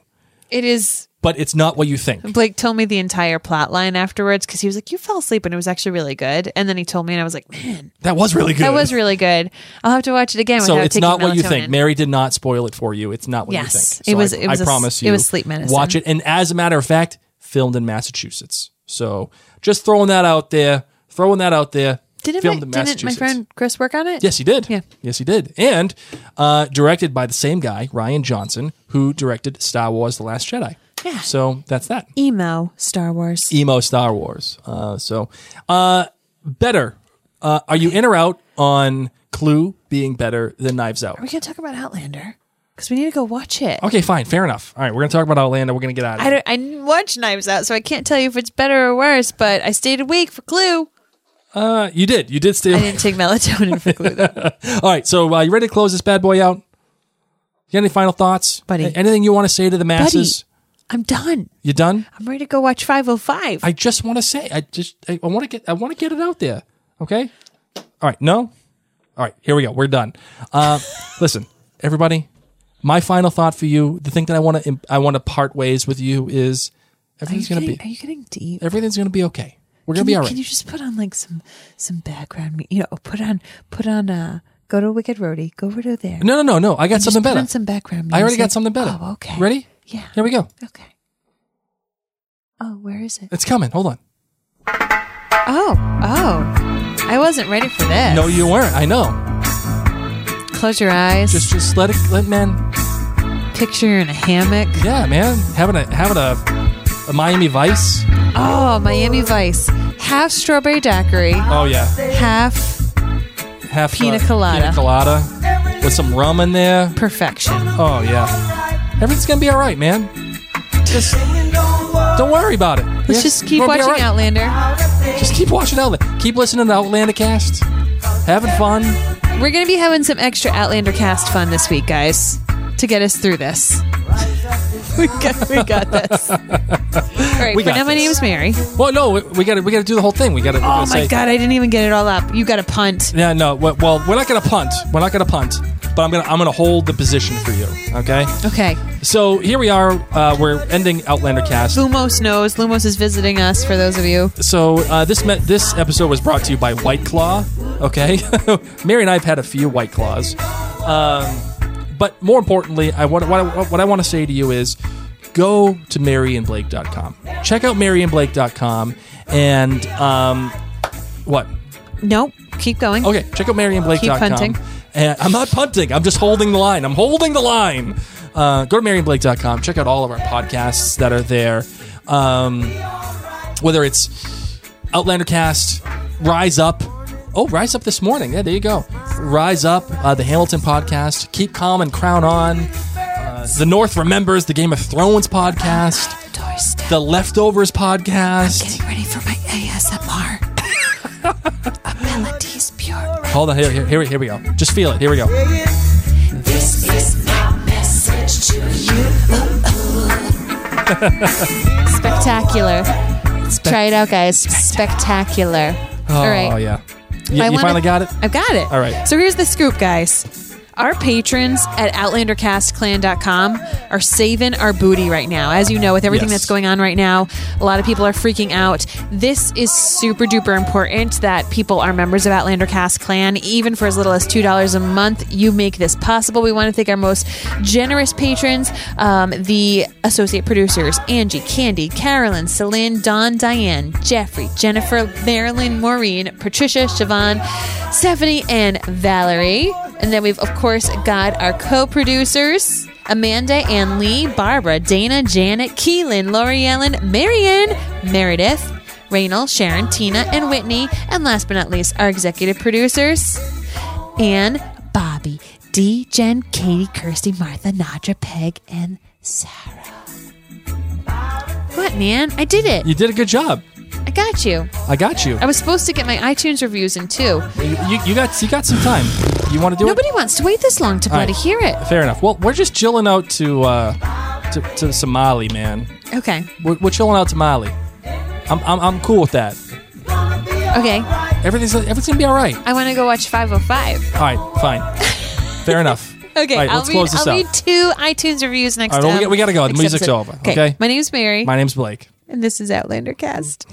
It is but it's not what you think. Blake told me the entire plot line afterwards because he was like, "You fell asleep," and it was actually really good. And then he told me, and I was like, "Man, That was really good. that was really good." I'll have to watch it again. so it's not what you think. Mary did not spoil it for you. It's not what Yes. you think. It was- I, it was I a- promise it you. was sleep medicine. Watch it, and as a matter of fact, filmed in Massachusetts. So Just throwing that out there. Throwing that out there. Didn't, Filmed my, in didn't my friend Chris work on it? Yes, he did. Yeah. Yes, he did. And uh, directed by the same guy, Rian Johnson, who directed Star Wars: The Last Jedi. Yeah. So that's that. Emo Star Wars. Emo Star Wars. Uh, so, uh, better. Uh, are you in or out on Clue being better than Knives Out? Are we gonna talk about Outlander? Because we need to go watch it. Okay, fine, fair enough. All right, we're gonna talk about Outlander. We're gonna get out of I it. don't. I didn't watch Knives Out, so I can't tell you if it's better or worse. But I stayed awake for Clue. Uh, you did. You did stay. I didn't take melatonin for Clue. Though. (laughs) All right, so uh, you ready to close this bad boy out? You got any final thoughts, Buddy. A- Anything you want to say to the masses? I'm done. You done? I'm ready to go watch 505. I just want to say, I just, I, I want to get, I want to get it out there. Okay. All right. No. All right. Here we go. We're done. Uh, (laughs) listen, everybody. My final thought for you, the thing that I want to, I want to part ways with you is everything's gonna getting, be, are you getting deep? everything's gonna be okay. We're gonna Can be all right. Can you just put on like some some background? You know, put on put on uh go to Wicked Rhody. Go over to there. no, no, no, no. I got something put better. on some background. Music. I already got something better. Oh, okay. Ready? Yeah. Here we go. Okay. Oh, where is it? It's coming. Hold on. Oh, oh. I wasn't ready for this. No, you weren't. I know. Close your eyes. Just, just let it, let man. Picture you're in a hammock. Yeah, man. Having a, having a, a Miami Vice. Oh, Miami Vice. Half strawberry daiquiri. Oh yeah. Half Half Pina uh, colada. Pina colada with some rum in there. perfection. Oh yeah. Everything's gonna be all right, man. Just don't worry about it. Let's Yeah? just keep watching right. Outlander. Just keep watching Outlander. Keep listening to Outlander cast. Having fun. We're to be having some extra Outlander cast fun this week, guys, to get us through this. (laughs) we got, we got this. All right, We for got now, my this. name is Mary. Well, no, we- got to we got to do the whole thing. We got to. Oh my say, God, I didn't even get it all up. You got to punt. Yeah, no. Well, we're not gonna punt. We're not gonna punt. But I'm gonna I'm gonna hold the position for you. Okay. Okay. So here we are. Uh, we're ending Outlander cast. Lumos knows. Lumos is visiting us, for those of you. So uh, this met, this episode was brought to you by White Claw. Okay, (laughs) Mary and I have had a few White Claws, um, but more importantly, I want what I, what I want to say to you is go to maryandblake.com. Check out maryandblake.com and um, what? Nope. Keep going. Okay, check out maryandblake.com. Keep punting. And I'm not punting. I'm just holding the line. I'm holding the line. Uh, go to maryandblake.com. Check out all of our podcasts that are there. Um, whether it's Outlander Cast, Rise Up. Oh, Rise Up this morning. Yeah, there you go. Rise Up, uh, the Hamilton podcast. Keep Calm and Crown On. Uh, the North Remembers, the Game of Thrones podcast. The Leftovers podcast. Getting ready for my ASMR. Pure. (laughs) Hold on. Here, here, here, here we go. Just feel it. Here we go. This is my message to you. Spectacular. Try it out, guys. Spectacular. Oh, All right. yeah. You, I you wanna- finally got it? I've got it. All right. So here's the scoop, guys. Our patrons at OutlanderCastClan.com are saving our booty right now. As you know, with everything Yes. that's going on right now, a lot of people are freaking out. This is super duper important that people are members of Outlander Cast Clan. Even for as little as $2 a month, you make this possible. We want to thank our most generous patrons, um, the associate producers Angie, Candy, Carolyn, Celine, Dawn, Diane, Jeffrey, Jennifer, Marilyn, Maureen, Patricia, Siobhan, Stephanie, and Valerie. And then we've, of course, got our co producers. Amanda and Lee, Barbara, Dana, Janet, Keelan, Lori Ellen, Marianne, Meredith, Raynal, Sharon, Tina, and Whitney. And last but not least, our executive producers, Anne, Bobby, D, Jen, Katie, Kirsty, Martha, Nadra, Peg, and Sarah. What, man? I did it. You did a good job. I got you. I got you. I was supposed to get my iTunes reviews in too. You, you, you got you got some time. You want to do it? Nobody wants to wait this long to All right. bloody hear it. Fair enough. Well, we're just chilling out to uh, to, to Somali, man. Okay. We're, we're chilling out to Mali. I'm, I'm I'm cool with that. Okay. Everything's everything's gonna be all right. I want to go watch 505. All right, fine. Fair enough. (laughs) Okay, right, I'll, let's read, close this I'll read two iTunes reviews next All right, well, we time. got- we gotta go. The music's over, okay? My name's Mary. My name's Blake. and this is Outlander Cast.